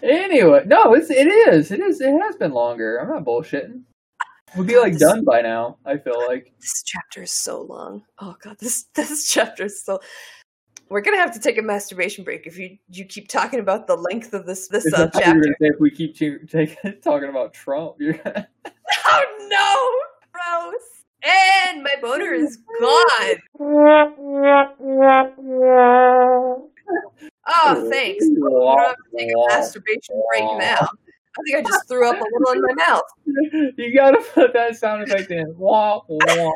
Anyway, no, it's it is it is it has been longer. I'm not bullshitting. We'll be like This- done by now. I feel like. This chapter is so long. Oh god, this this chapter is so. We're gonna have to take a masturbation break if you you keep talking about the length of this this Is uh, that what you were chapter. if we keep t- take, talking about Trump? You're Oh no, gross! And my boner is gone. Oh, thanks. We don't have to take a masturbation break now. I think I just threw up a little in my mouth. You gotta put that sound effect in. Wah, wah,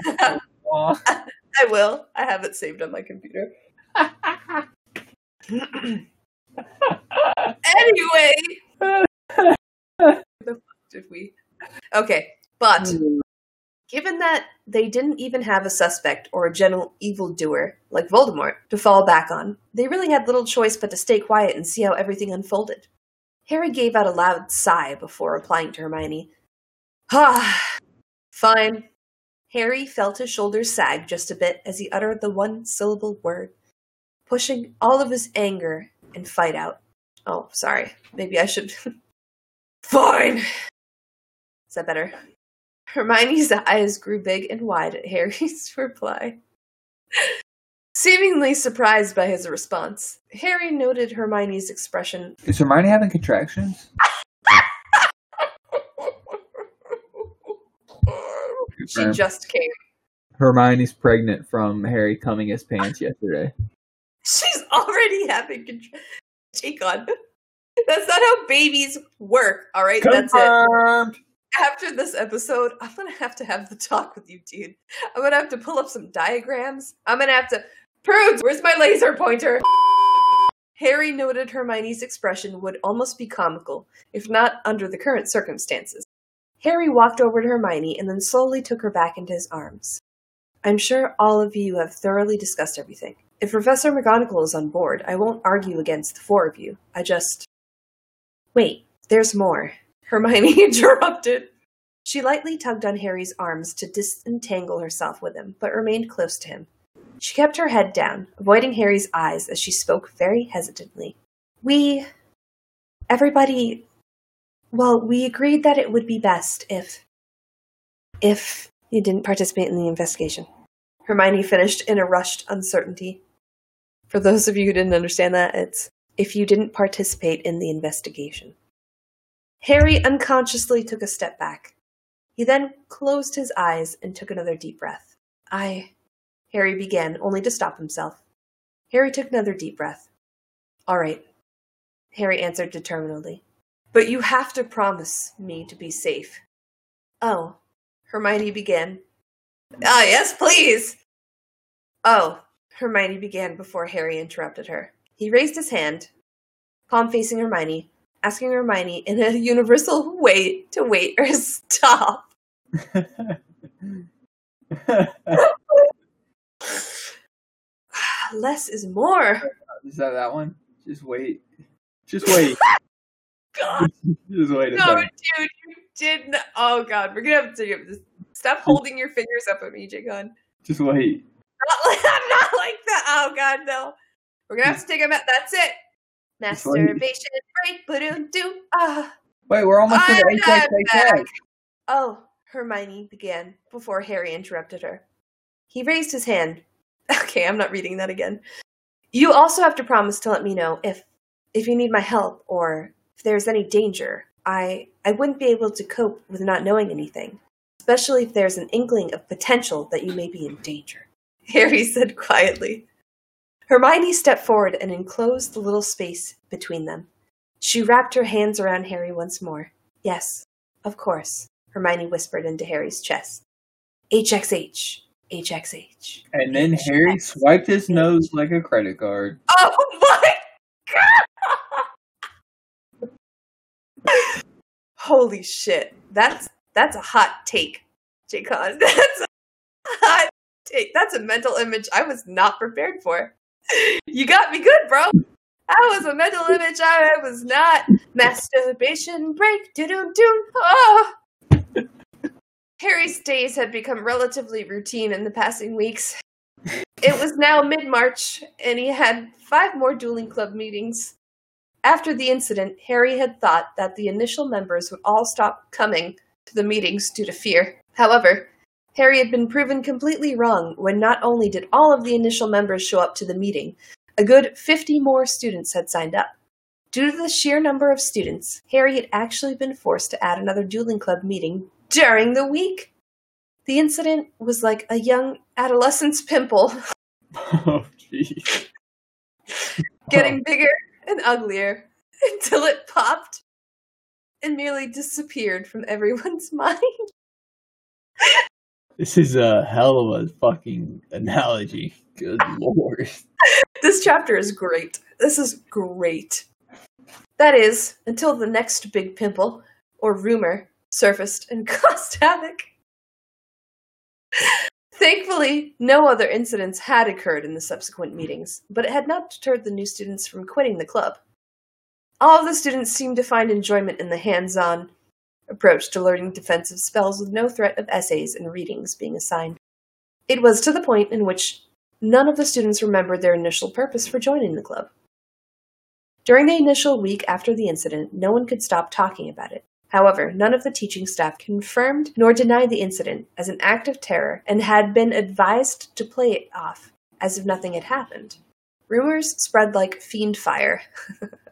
wah. I will. I have it saved on my computer. Anyway, the did we? Okay, but given that they didn't even have a suspect or a general evildoer like Voldemort to fall back on, they really had little choice but to stay quiet and see how everything unfolded. Harry gave out a loud sigh before replying to Hermione. Ah, fine. Harry felt his shoulders sag just a bit as he uttered the one syllable word, pushing all of his anger and fight out. Oh, sorry. Maybe I should. Fine. Is that better? Hermione's eyes grew big and wide at Harry's reply. Seemingly surprised by his response, Harry noted Hermione's expression. Is Hermione having contractions? she just came. Hermione's pregnant from Harry coming his pants yesterday. She's already having control. Take on. That's not how babies work, alright? That's it. Confirmed. After this episode, I'm gonna have to have the talk with you, dude. I'm gonna have to pull up some diagrams. I'm gonna have to. Prudes, where's my laser pointer? Harry noted Hermione's expression would almost be comical, if not under the current circumstances. Harry walked over to Hermione and then slowly took her back into his arms. I'm sure all of you have thoroughly discussed everything. If Professor McGonagall is on board, I won't argue against the four of you. I just. Wait, there's more. Hermione interrupted. She lightly tugged on Harry's arms to disentangle herself with him, but remained close to him. She kept her head down, avoiding Harry's eyes as she spoke very hesitantly. We. Everybody. Well, we agreed that it would be best if. if you didn't participate in the investigation. Hermione finished in a rushed uncertainty. For those of you who didn't understand that, it's if you didn't participate in the investigation. Harry unconsciously took a step back. He then closed his eyes and took another deep breath. I. Harry began, only to stop himself. Harry took another deep breath. All right, Harry answered determinedly. But you have to promise me to be safe. Oh, Hermione began. Ah, yes, please. Oh, Hermione began before Harry interrupted her. He raised his hand, palm facing Hermione, asking Hermione in a universal way to wait or stop. Less is more. Is that that one? Just wait. Just wait. God, Just wait a no, dude, you did not. Oh God, we're gonna have to. Stop holding your fingers up at me, Jacon. Just wait. Not like, not like that. Oh God, no. We're gonna have to take him out. That's it. Masturbation break, ba-doom, doom. Ah. Wait, we're almost to I'm the. Oh, Hermione began before Harry interrupted her. He raised his hand. Okay, I'm not reading that again. You also have to promise to let me know if if you need my help or if there's any danger. I I wouldn't be able to cope with not knowing anything, especially if there's an inkling of potential that you may be in danger. Harry said quietly. Hermione stepped forward and enclosed the little space between them. She wrapped her hands around Harry once more. Yes, of course, Hermione whispered into Harry's chest. HXH, HXH. And then Harry swiped his nose like a credit card. Oh my god! Holy shit. That's that's a hot take, Jacon. That's a hot take. That's a mental image I was not prepared for. You got me good, bro. That was a mental image I was not. Masturbation break. Oh. Harry's days had become relatively routine in the passing weeks. It was now mid March, and he had five more dueling club meetings. After the incident, Harry had thought that the initial members would all stop coming to the meetings due to fear. However, Harry had been proven completely wrong when not only did all of the initial members show up to the meeting, a good 50 more students had signed up. Due to the sheer number of students, Harry had actually been forced to add another dueling club meeting during the week. The incident was like a young adolescent's pimple Oh, jeez. getting bigger and uglier until it popped and merely disappeared from everyone's mind. This is a hell of a fucking analogy. Good lord. This chapter is great. This is great. That is, until the next big pimple, or rumor, surfaced and caused havoc. Thankfully, no other incidents had occurred in the subsequent meetings, but it had not deterred the new students from quitting the club. All of the students seemed to find enjoyment in the hands on approach to learning defensive spells with no threat of essays and readings being assigned. It was to the point in which none of the students remembered their initial purpose for joining the club. During the initial week after the incident, no one could stop talking about it. However, none of the teaching staff confirmed nor denied the incident as an act of terror and had been advised to play it off as if nothing had happened. Rumors spread like Fiendfyre,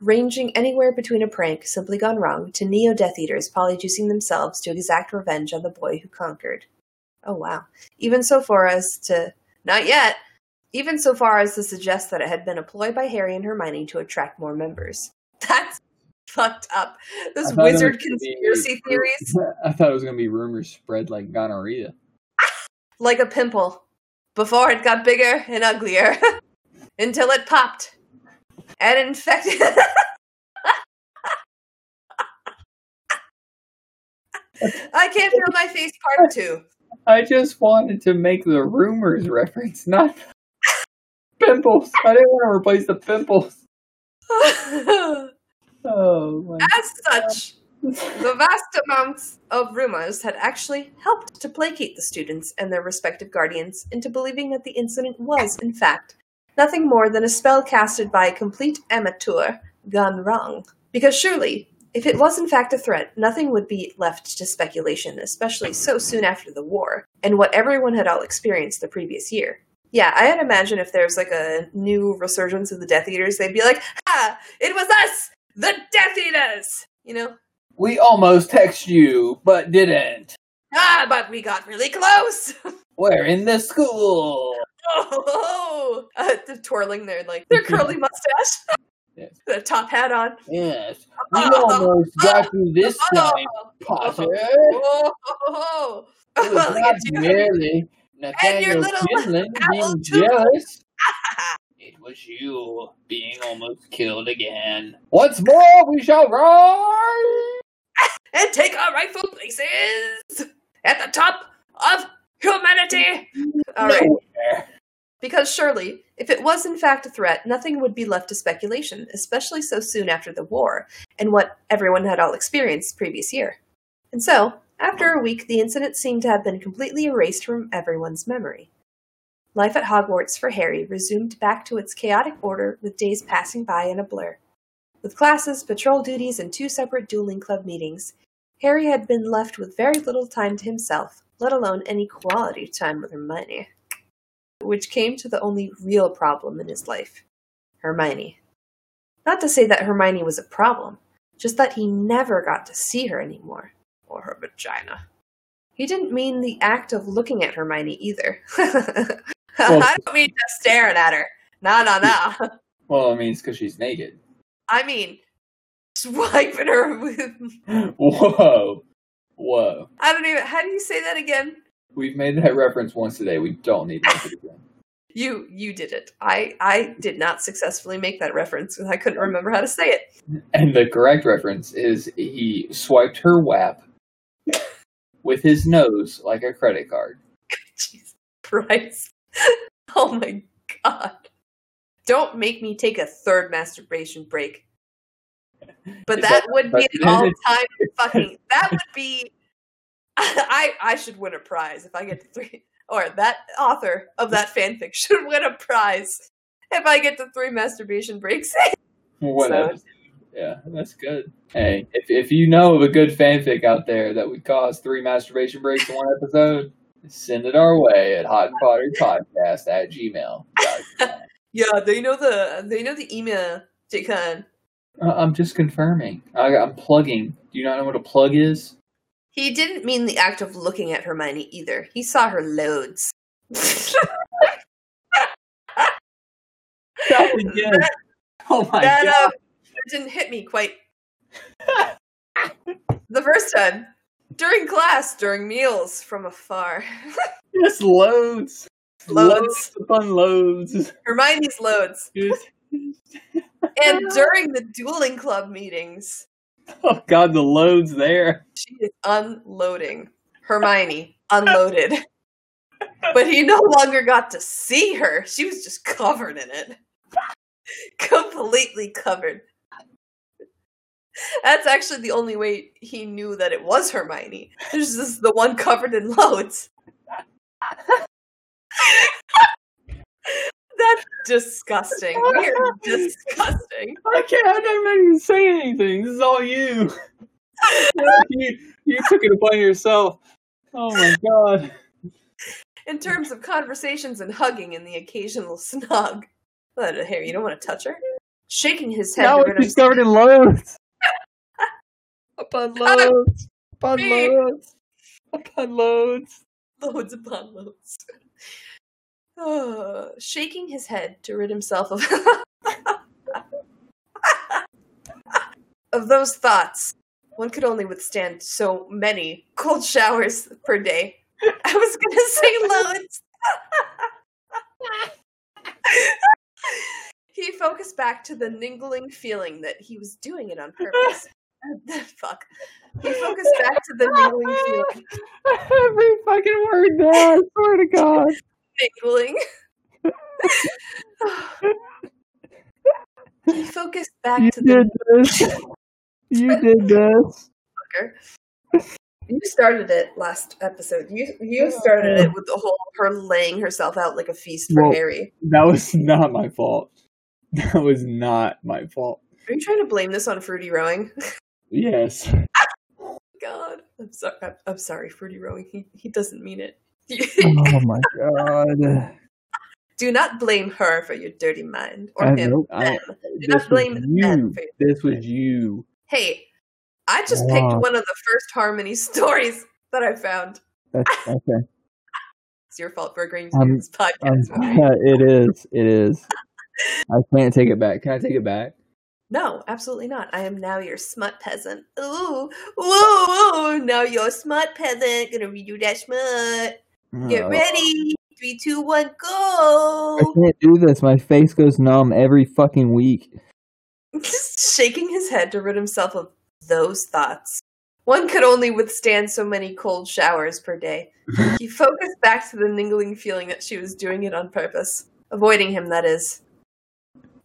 ranging anywhere between a prank simply gone wrong to neo Death Eaters polyjuicing themselves to exact revenge on the boy who conquered. Oh wow. Even so far as to. Not yet! Even so far as to suggest that it had been a ploy by Harry and Hermione to attract more members. That's fucked up. Those I thought it wizard gonna be- conspiracy theories. I thought it was gonna be rumors spread like gonorrhea. like a pimple before it got bigger and uglier until it popped and infected. I can't feel my face part two. I just wanted to make the rumors reference, not pimples. I didn't want to replace the pimples. Oh my! As such, The vast amounts of rumors had actually helped to placate the students and their respective guardians into believing that the incident was, in fact, nothing more than a spell casted by a complete amateur gone wrong. Because surely, if it was in fact a threat, nothing would be left to speculation, especially so soon after the war, and what everyone had all experienced the previous year. Yeah, I had imagine if there's like a new resurgence of the Death Eaters, they'd be like, "Ha! It was us, the Death Eaters!" You know? We almost texted you, but didn't. Ah, but we got really close. We're in the school. Oh, uh, the twirling their like their curly mustache, Yes. the top hat on. Yes. We almost got you this time, Potter. Oh, oh, oh. It was not you. merely Nathaniel little being too. jealous. It was you being almost killed again. Once more we shall rise! and take our rightful places at the top of humanity. All right. Because surely, if it was in fact a threat, nothing would be left to speculation, especially so soon after the war, and what everyone had all experienced the previous year. And so, after a week, the incident seemed to have been completely erased from everyone's memory. Life at Hogwarts for Harry resumed back to its chaotic order with days passing by in a blur. With classes, patrol duties, and two separate dueling club meetings, Harry had been left with very little time to himself, let alone any quality time with Hermione which came to the only real problem in his life Hermione. Not to say that Hermione was a problem, just that he never got to see her anymore, or her vagina. He didn't mean the act of looking at Hermione either. I don't mean just staring at her. No, no, no. Well, I mean, it's because she's naked. I mean swiping her with. Whoa. Whoa. I don't even. How do you say that again? We've made that reference once today. We don't need to make it again. You you did it. I I did not successfully make that reference because I couldn't remember how to say it. And the correct reference is he swiped her wap with his nose like a credit card. Jesus Christ. Oh my god. Don't make me take a third masturbation break. But that would be an all time fucking that would be I I should win a prize if I get to three or that author of that fanfic should win a prize if I get to three masturbation breaks. One So- Yeah, that's good. Hey, if if you know of a good fanfic out there that would cause three masturbation breaks in one episode, send it our way at hot and pottered podcast at gmail. yeah, they know the they know the email Jacon. Uh, I'm just confirming. I, I'm plugging. Do you not know what a plug is? He didn't mean the act of looking at Hermione either. He saw her loads. That again. Oh my that god. uh, didn't hit me quite the first time. During class, during meals, from afar. Just loads. Loads. upon loads. Hermione's loads. And during the dueling club meetings, oh god, the loads there. She is unloading. Hermione unloaded. But he no longer got to see her. She was just covered in it. Completely covered. That's actually the only way he knew that it was Hermione. There's just the one covered in loads. That's disgusting. We're disgusting. I can't. I'm not even saying anything. This is all you. you. You took it upon yourself. Oh my god. In terms of conversations and hugging and the occasional snug. But uh, here, you don't want to touch her? Shaking his head Now to rid it's discovered in loads. upon loads. Upon loads. Upon loads. loads upon loads. Uh, shaking his head to rid himself of of those thoughts. One could only withstand so many cold showers per day. I was gonna say loads. he focused back to the niggling feeling that he was doing it on purpose. Fuck. He focused back to the niggling feeling. Every fucking word there, I swear to God. Niggling. he focused back You to the. You did this. You started it last episode. You you started it with the whole her laying herself out like a feast for Well- Harry. That was not my fault. That was not my fault. Are you trying to blame this on fruityrowing? Yes. God, I'm sorry. I'm, I'm sorry, fruityrowing. He he doesn't mean it. Oh my god. Do not blame her for your dirty mind or I him. know- I-. This not blame them you. This was you. Hey, I just picked one of the first harmony stories that I found. That's okay. It's your fault for agreeing to Um, this Um, podcast. yeah, it is. It is. I can't take it back. Can I take it back? No, absolutely not. I am now your smut peasant. Ooh, whoa, whoa! Now you're a smut peasant. Gonna read you that smut. Get Oh, ready. Three, two, one, go. I can't do this. My face goes numb every fucking week. Just shaking his head to rid himself of those thoughts. One could only withstand so many cold showers per day. He focused back to the niggling feeling that she was doing it on purpose, avoiding him, that is.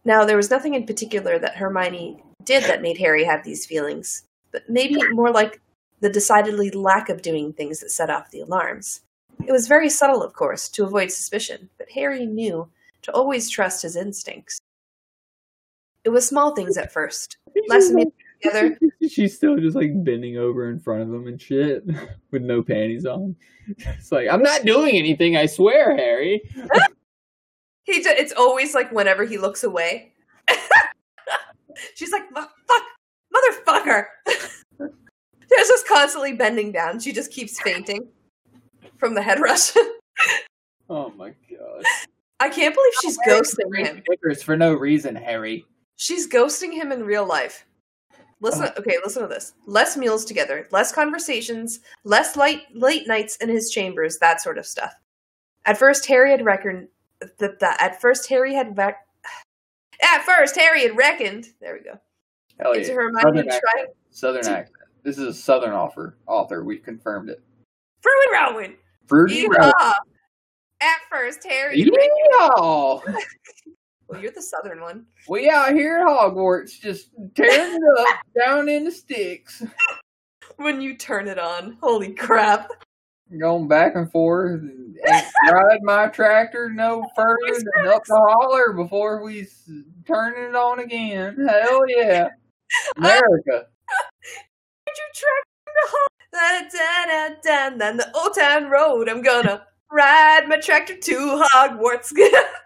Now, there was nothing in particular that Hermione did that made Harry have these feelings, but maybe more like the decidedly lack of doing things that set off the alarms. It was very subtle, of course, to avoid suspicion, but Harry knew to always trust his instincts. It was small things at first. Less together, She's still just like bending over in front of him and shit with no panties on. It's like, I'm not doing anything, I swear, Harry. He ju- it's always like whenever he looks away. She's like, "Fuck, fuck, motherfucker. She's just constantly bending down. She just keeps fainting from the head rush. Oh my god. I can't believe she's ghosting him. Stickers for no reason, Harry. She's ghosting him in real life. Listen, oh. okay, listen to this. Less meals together, less conversations, less light late nights in his chambers, that sort of stuff. At first, Harry had reckoned that, that at first Harry had rec- at first Harry had reckoned. There we go. Hell yeah. Southern trying accent. Southern accent. This is a Southern offer. Author. We confirmed it. Fruit Rowan. Fruity Road. Yeehaw! At first, Harry. Yeah. Well, you're the southern one. We out here at Hogwarts just tearing it up down in the sticks. When you turn it on, holy crap! Going back and forth and, and ride my tractor no further than up the holler before we s- turn it on again. Hell yeah. America. Would you track the home? Da, da, da, da, down the old town road. I'm gonna ride my tractor to Hogwarts.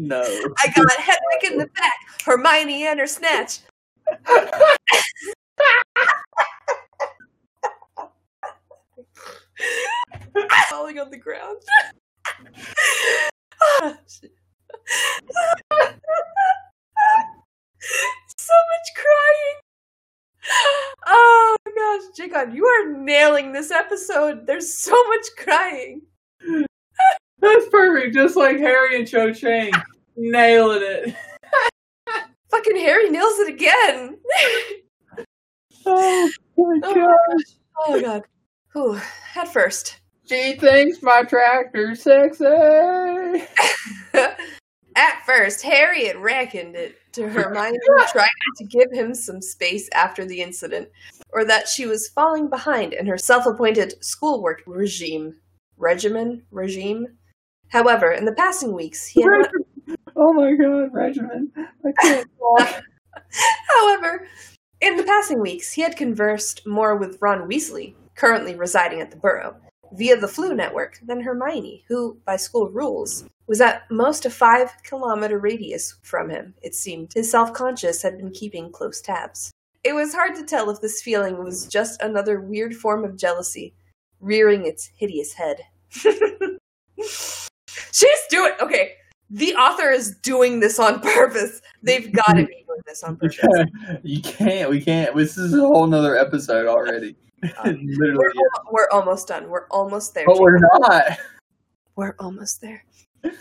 No. I got Hedwig in the back, Hermione and her snatch. Falling on the ground. so much crying. Oh gosh, Jacob, you are nailing this episode. There's so much crying. Just like Harry and Cho Chang. Nailing it. Fucking Harry nails it again. Oh my Oh, god. oh my god. Whew. At first. She thinks my tractor's sexy. At first, Harriet reckoned it to Hermione trying to give him some space after the incident, or that she was falling behind in her self appointed schoolwork regime. Regimen? Regime? However, in the passing weeks, he had not Oh my god, Regimen. I can't talk. However, in the passing weeks, he had conversed more with Ron Weasley, currently residing at the Burrow, via the Floo Network, than Hermione, who, by school rules, was at most a five kilometer radius from him, it seemed. His self conscious had been keeping close tabs. It was hard to tell if this feeling was just another weird form of jealousy, rearing its hideous head. She's doing okay. The author is doing this on purpose. They've got to be doing this on purpose. you can't. We can't. This is a whole nother episode already. Um, Literally. We're, we're almost done. We're almost there. But Jake. we're not. We're almost there. I'm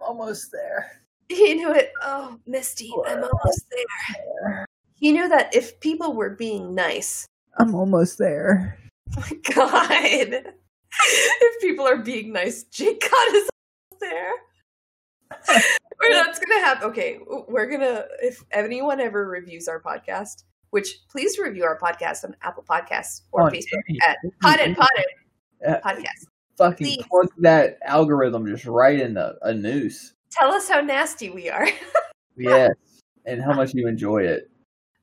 almost there. He knew it. Oh, Misty, I'm almost there. He knew that if people were being nice, I'm almost there. oh my God, if people are being nice, Jake got is almost there. Or that's gonna happen. Okay, we're gonna. If anyone ever reviews our podcast, which please review our podcast on Apple Podcasts or On Facebook at Potted Potted Uh, Podcast. Fucking Please. plug that algorithm just right in the, a noose. Tell us how nasty we are. Yes. and how much you enjoy it.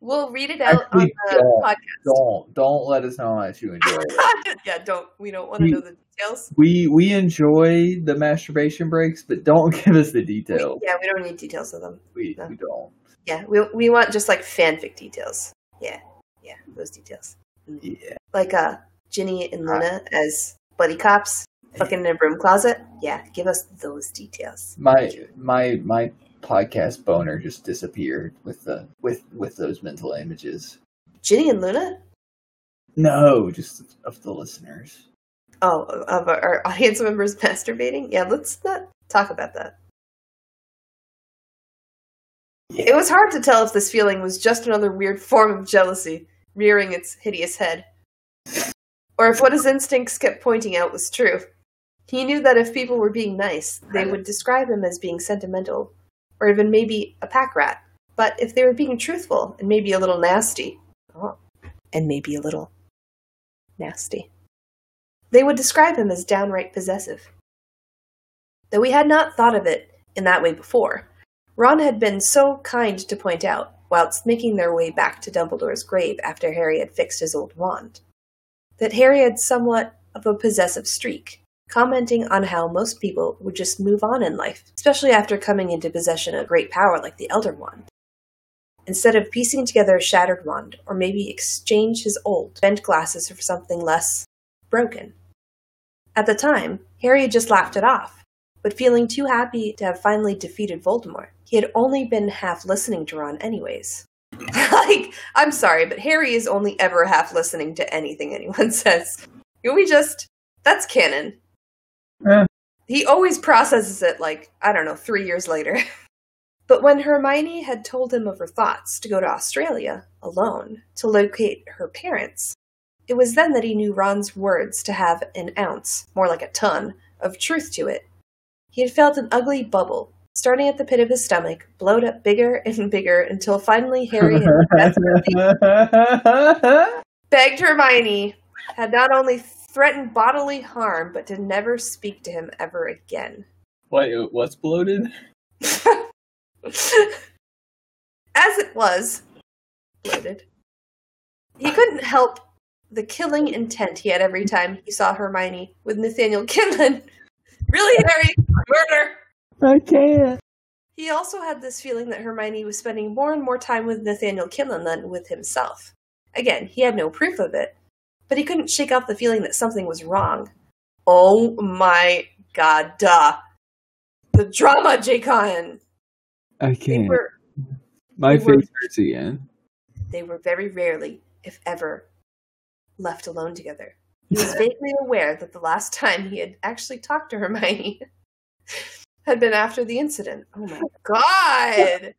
we'll read it out Actually, on the podcast. Don't don't let us know how much you enjoy it. yeah, don't. We don't want to know the details. We we enjoy the masturbation breaks, but don't give us the We- details. yeah, we don't need details of them. We, No. we don't. Yeah, we we want just like fanfic details. Yeah, yeah, those details. Yeah. Like uh, Ginny and Luna as buddy cops, fucking in a broom closet. Yeah, give us those details. My my my podcast boner just disappeared with the with with those mental images. Ginny and Luna. No, just of the listeners. Oh, of our, audience members masturbating. Yeah, let's not talk about that. It was hard to tell if this feeling was just another weird form of jealousy rearing its hideous head, or if what his instincts kept pointing out was true. He knew that if people were being nice, they would describe him as being sentimental, or even maybe a pack rat. But if they were being truthful and maybe a little nasty, oh, and maybe a little nasty, they would describe him as downright possessive. Though we had not thought of it in that way before, Ron had been so kind to point out, whilst making their way back to Dumbledore's grave after Harry had fixed his old wand, that Harry had somewhat of a possessive streak, commenting on how most people would just move on in life, especially after coming into possession of great power like the Elder Wand. Instead of piecing together a shattered wand, or maybe exchange his old, bent glasses for something less broken. At the time, Harry had just laughed it off, but feeling too happy to have finally defeated Voldemort, he had only been half listening to Ron anyways. like, I'm sorry, but Harry is only ever half listening to anything anyone says. Can we just. That's canon. Eh. He always processes it like, I don't know, three years later. but when Hermione had told him of her thoughts to go to Australia alone to locate her parents, it was then that he knew Ron's words to have an ounce, more like a ton, of truth to it. He had felt an ugly bubble, starting at the pit of his stomach, blowed up bigger and bigger until finally Harry had begged Hermione, had not only threatened bodily harm, but to never speak to him ever again. What? What's bloated? As it was, bloated. he couldn't help the killing intent he had every time he saw Hermione with Nathaniel Kinlan. really, Harry? Murder! I can't. He also had this feeling that Hermione was spending more and more time with Nathaniel Kinlan than with himself. Again, he had no proof of it, but he couldn't shake off the feeling that something was wrong. Oh my god, duh. The drama, Jacon! I They can't. were My they were- face hurts again. they were very rarely, if ever, left alone together. He was vaguely aware that the last time he had actually talked to Hermione had been after the incident. Oh my god!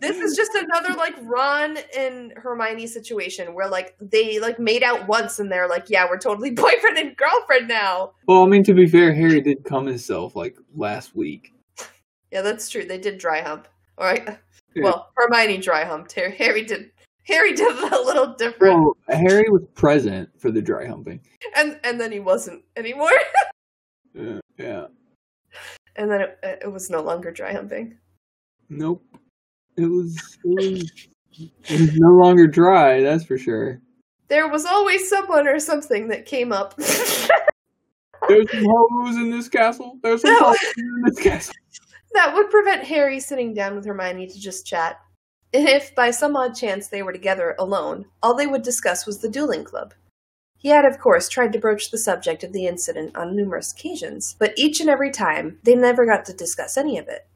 This is just another like Ron and Hermione situation where like they like made out once and they're like, yeah, we're totally boyfriend and girlfriend now. Well, I mean, to be fair, Harry did come himself like last week. Yeah, that's true. They did dry hump. All right. Yeah. Well, Hermione dry humped. Harry, Harry did. Harry did it a little different, Well, Harry was present for the dry humping. and and then he wasn't anymore. Uh, yeah. and then it, it was no longer dry humping. Nope. It was. It was, it was no longer dry. That's for sure. There was always someone or something that came up. There's some hobos in this castle. There's some No. in this castle. that would prevent Harry sitting down with Hermione to just chat. If by some odd chance they were together alone, all they would discuss was the dueling club. He had, of course, tried to broach the subject of the incident on numerous occasions, but each and every time they never got to discuss any of it.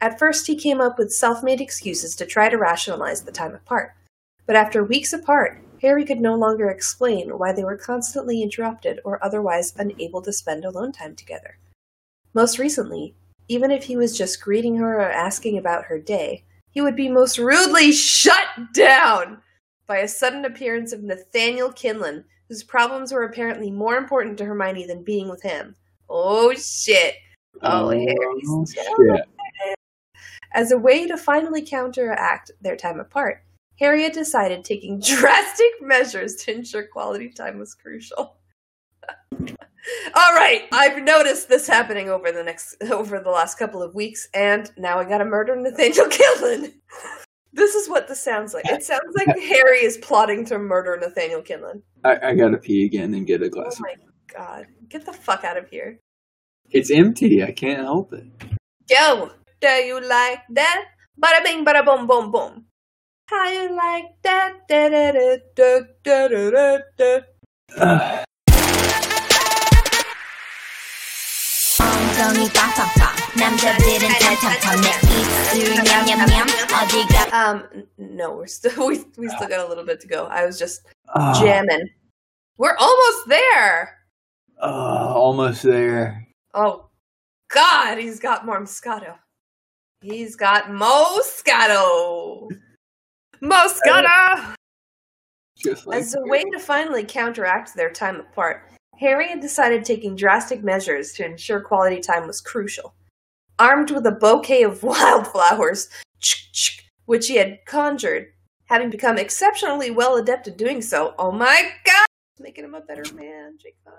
At first, he came up with self made excuses to try to rationalize the time apart, but after weeks apart, Harry could no longer explain why they were constantly interrupted or otherwise unable to spend alone time together. Most recently, even if he was just greeting her or asking about her day, he would be most rudely shut down by a sudden appearance of Nathaniel Kinlan, whose problems were apparently more important to Hermione than being with him. Oh shit. Oh, Harry's oh, shit. As a way to finally counteract their time apart, Harriet decided taking drastic measures to ensure quality time was crucial. All right, I've noticed this happening over the next over the last couple of weeks, and now I got to murder Nathaniel Kinlan. This is what this sounds like. It sounds like Harry is plotting to murder Nathaniel Kinlan. I, I gotta pee again and get a glass. Oh my god, get the fuck out of here! It's empty. I can't help it. Yo, do you like that? Bada bing, bada boom, boom, boom. How you like that? Da, da, da, da, da, da, da, da. Ugh. 엉덩이 빡빡빡 남자들은 털털털 내 입술 냠냠냠 어디가 Um, n- no, we're still we we still got a little bit to go. I was just Ah, jamming. We're almost there. ah, almost there. Oh, God, he's got more Moscato. He's got Moscato. Moscato. Just like As a way to finally counteract their time apart, Harry had decided taking drastic measures to ensure quality time was crucial. Armed with a bouquet of wildflowers, which he had conjured, having become exceptionally well adept at doing so, oh my god! Making him a better man, Jacob.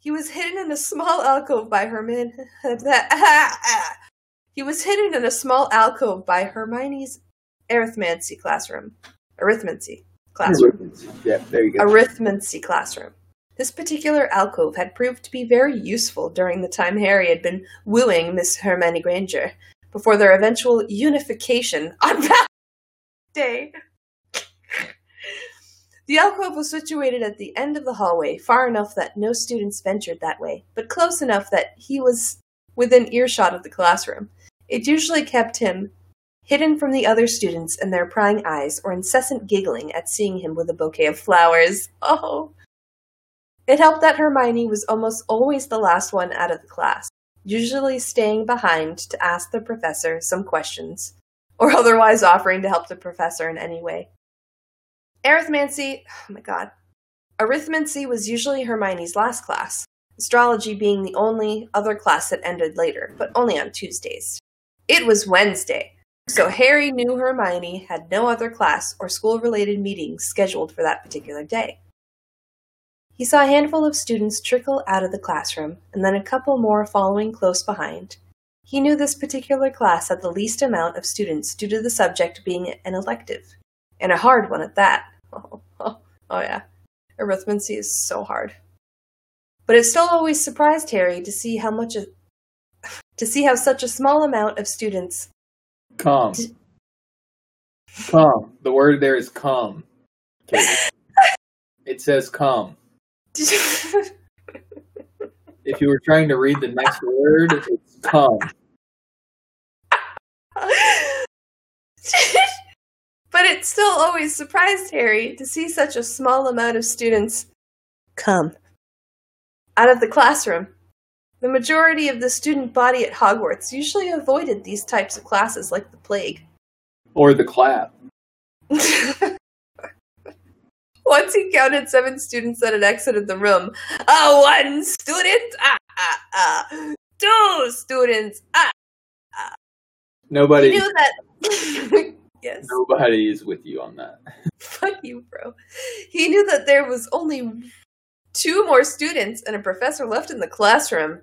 He was hidden in a small alcove by Herman. he was hidden in a small alcove by Hermione's arithmancy classroom. Arithmancy classroom Yeah, there you go. arithmancy classroom. This particular alcove had proved to be very useful during the time Harry had been wooing Miss Hermione Granger before their eventual unification on Valentine's Day. The alcove was situated at the end of the hallway, far enough that no students ventured that way, but close enough that he was within earshot of the classroom. It usually kept him hidden from the other students and their prying eyes or incessant giggling at seeing him with a bouquet of flowers. Oh. It helped that Hermione was almost always the last one out of the class, usually staying behind to ask the professor some questions, or otherwise offering to help the professor in any way. Arithmancy, oh my god. Arithmancy was usually Hermione's last class, astrology being the only other class that ended later, but only on Tuesdays. It was Wednesday, so Harry knew Hermione had no other class or school related meetings scheduled for that particular day. He saw a handful of students trickle out of the classroom, and then a couple more following close behind. He knew this particular class had the least amount of students due to the subject being an elective, and a hard one at that. Oh, oh, oh yeah. Arithmancy is so hard. But it still always surprised Harry to see how much of, to see how such a small amount of students Come. Come. The word there is come. Katie. It says come. If you were trying to read the next word, it's come. but it still always surprised Harry to see such a small amount of students come out of the classroom. The majority of the student body at Hogwarts usually avoided these types of classes like the plague. Or the clap. Once he counted seven students that had exited the room. Ah, one student. Ah, ah, ah. Two students. Ah. He Nobody knew that. yes. nobody is with you on that. Fuck you, bro. He knew that there was only two more students and a professor left in the classroom.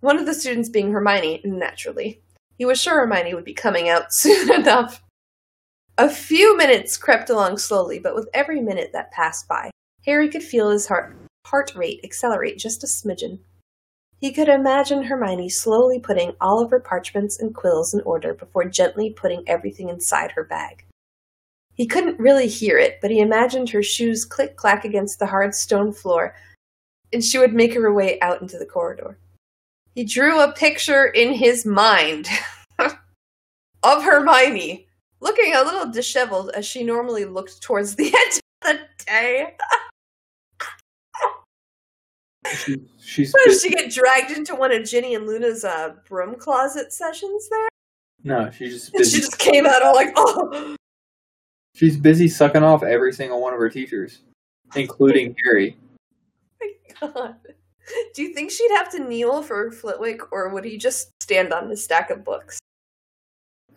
One of the students being Hermione, naturally. He was sure Hermione would be coming out soon enough. A few minutes crept along slowly, but with every minute that passed by, Harry could feel his heart, heart rate accelerate just a smidgen. He could imagine Hermione slowly putting all of her parchments and quills in order before gently putting everything inside her bag. He couldn't really hear it, but he imagined her shoes click clack against the hard stone floor, and she would make her way out into the corridor. He drew a picture in his mind of Hermione, looking a little disheveled as she normally looked towards the end of the day. She, she's busy. she get dragged into one of Ginny and Luna's uh, broom closet sessions there? no, she's just busy. she just came out all like, oh, She's busy sucking off every single one of her teachers, including Harry. my god. Do you think she'd have to kneel for Flitwick, or would he just stand on the stack of books?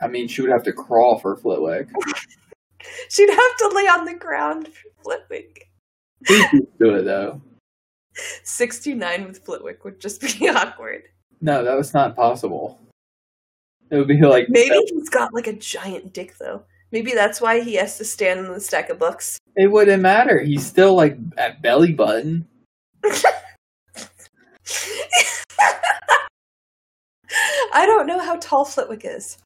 I mean, she would have to crawl for Flitwick. She'd have to lay on the ground for Flitwick. Do it though. 69 with Flitwick would just be awkward. No, that was not possible. It would be like Maybe he's got like a giant dick, though. Maybe that's why he has to stand on the stack of books. it wouldn't matter. He's still like at belly button. I don't know how tall Flitwick is.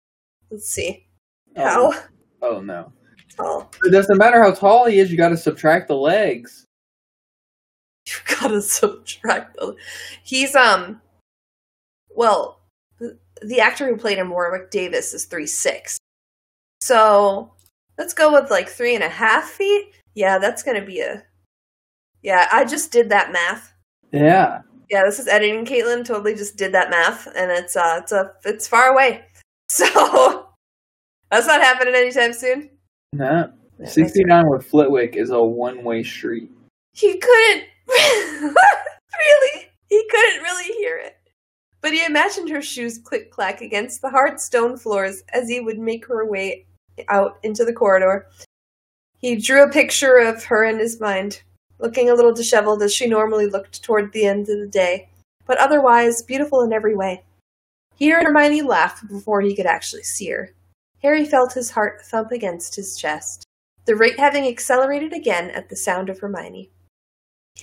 Let's see. Oh, How oh no. tall? It doesn't matter how tall he is. You got to subtract the legs. You gotta subtract the. He's um. Well, the, the actor who played him, Warwick Davis, is three six. So let's go with like three and a half feet. Yeah, that's gonna be a. Yeah, I just did that math. Yeah. Yeah, this is editing. Caitlin totally just did that math, and it's uh, it's a, it's far away. So that's not happening anytime soon. No. 69 with Flitwick is a one way street. He couldn't really. He couldn't really hear it. But he imagined her shoes click clack against the hard stone floors as he would make her way out into the corridor. He drew a picture of her in his mind, looking a little disheveled as she normally looked toward the end of the day, but otherwise beautiful in every way. He heard Hermione laugh before he could actually see her. Harry felt his heart thump against his chest, the rate having accelerated again at the sound of Hermione.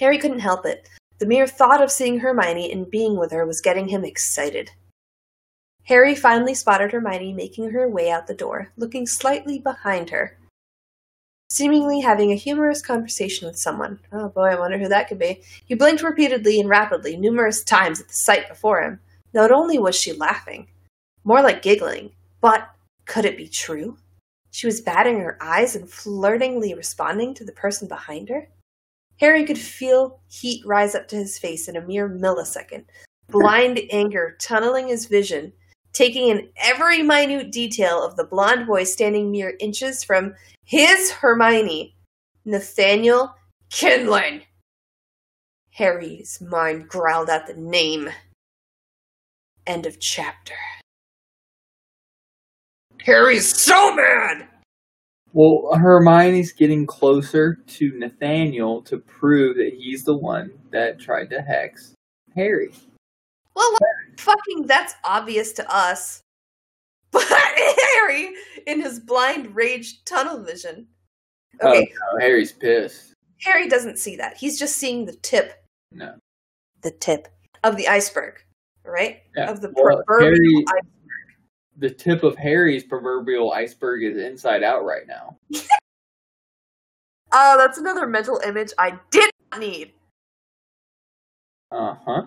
Harry couldn't help it. The mere thought of seeing Hermione and being with her was getting him excited. Harry finally spotted Hermione making her way out the door, looking slightly behind her, seemingly having a humorous conversation with someone. Oh boy, I wonder who that could be. He blinked repeatedly and rapidly, numerous times at the sight before him. Not only was she laughing, more like giggling, but could it be true? She was batting her eyes and flirtingly responding to the person behind her? Harry could feel heat rise up to his face in a mere millisecond, blind anger tunneling his vision, taking in every minute detail of the blond boy standing mere inches from his Hermione, Nathaniel Kinlan. Harry's mind growled at the name. End of chapter. Harry's so mad! Well, Hermione's getting closer to Nathaniel to prove that he's the one that tried to hex Harry. Well, like, fucking, that's obvious to us. But Harry, in his blind rage tunnel vision. Oh, okay, Oh, no, Harry's pissed. Harry doesn't see that. He's just seeing the tip, No. the tip of the iceberg, right? Yeah. Of the Well, proverbial Harry- iceberg. The tip of Harry's proverbial iceberg is inside out right now. Oh, that's another mental image I did not need. Uh huh.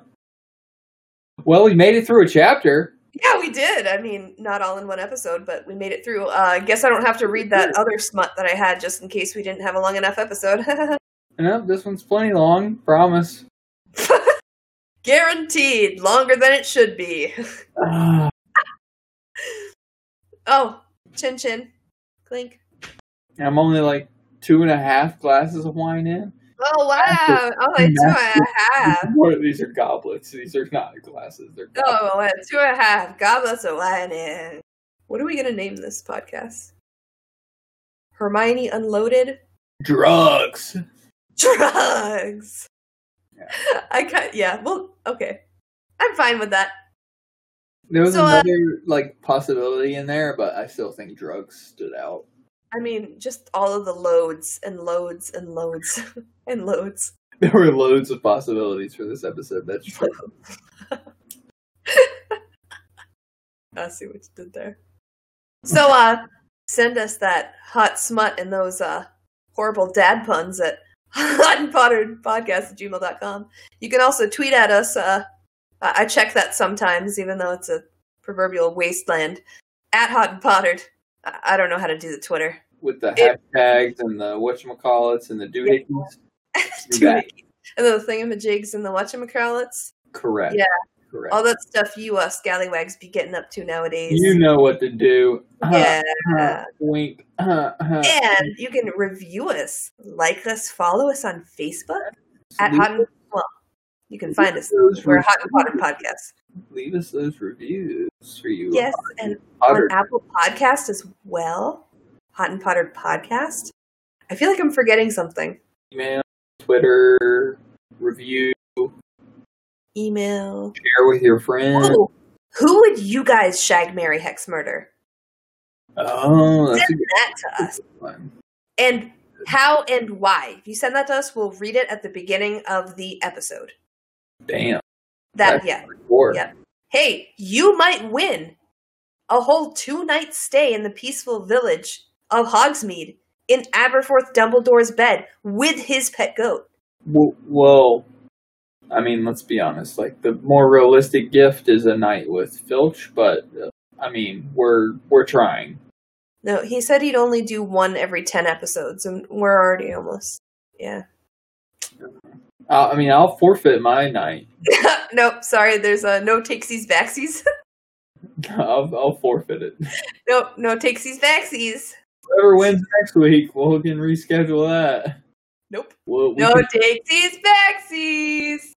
Well, we made it through a chapter. Yeah, we did. I mean, not all in one episode, but we made it through. Uh, I guess I don't have to read that other smut that I had just in case we didn't have a long enough episode. No, this one's plenty long. Promise. Guaranteed, longer than it should be. Ah, Oh, chin chin. Clink. I'm only like two and a half glasses of wine in. Oh, wow. Oh, like two and a half. What- These are goblets. These are not glasses. They're goblets. Oh, well, two and a half. Goblets of wine in. What are we going to name this podcast? Hermione Unloaded? drugs. Drugs. Yeah. I cut. Yeah. Well, okay. I'm fine with that. There was So, uh, another like possibility in there, but I still think drugs stood out. I mean, just all of the loads and loads and loads and loads. There were loads of possibilities for this episode. That's true. I see what you did there. So, uh, send us that hot smut and those uh horrible dad puns at hotandpotteredpodcast at gmail.com. You can also tweet at us. Uh, I check that sometimes, even though it's a proverbial wasteland. At Hot and Pottered. I don't know how to do the Twitter. With the It- hashtags and the whatchamacallits and the doohickeys. Do Do that. it. and the thingamajigs and the whatchamacallits. Correct. Yeah. Correct. All that stuff you uh, scallywags be getting up to nowadays. you know what to do. yeah. Wink. And you can review us, like us, follow us on Facebook at Hot and well, You can find us. We're a Hot and Potted podcast. Leave us those reviews for you. Yes, and Potter. on Apple Podcast as well. Hot and Potted podcast. I feel like I'm forgetting something. email, Twitter, review, Email. share with your friends. Oh, who would you guys shag, marry, hex, murder? Oh, that's Send that to us. one. And how and why. If you send that to us, we'll read it at the beginning of the episode. Damn. That That's yeah. Four. Yeah. Hey, you might win a whole two night stay in the peaceful village of Hogsmeade in Aberforth Dumbledore's bed with his pet goat. Well, well, I mean, let's be honest. Like the more realistic gift is a night with Filch, but uh, I mean, we're we're trying. No, he said he'd only do one every ten episodes, and we're already almost. Yeah. Uh, I mean, I'll forfeit my night. nope, sorry, there's uh, no takesies backsies. I'll, I'll forfeit it. nope, no takesies backsies. Whoever wins next week, we'll can reschedule that. Nope. We'll, we No can- takesies backsies.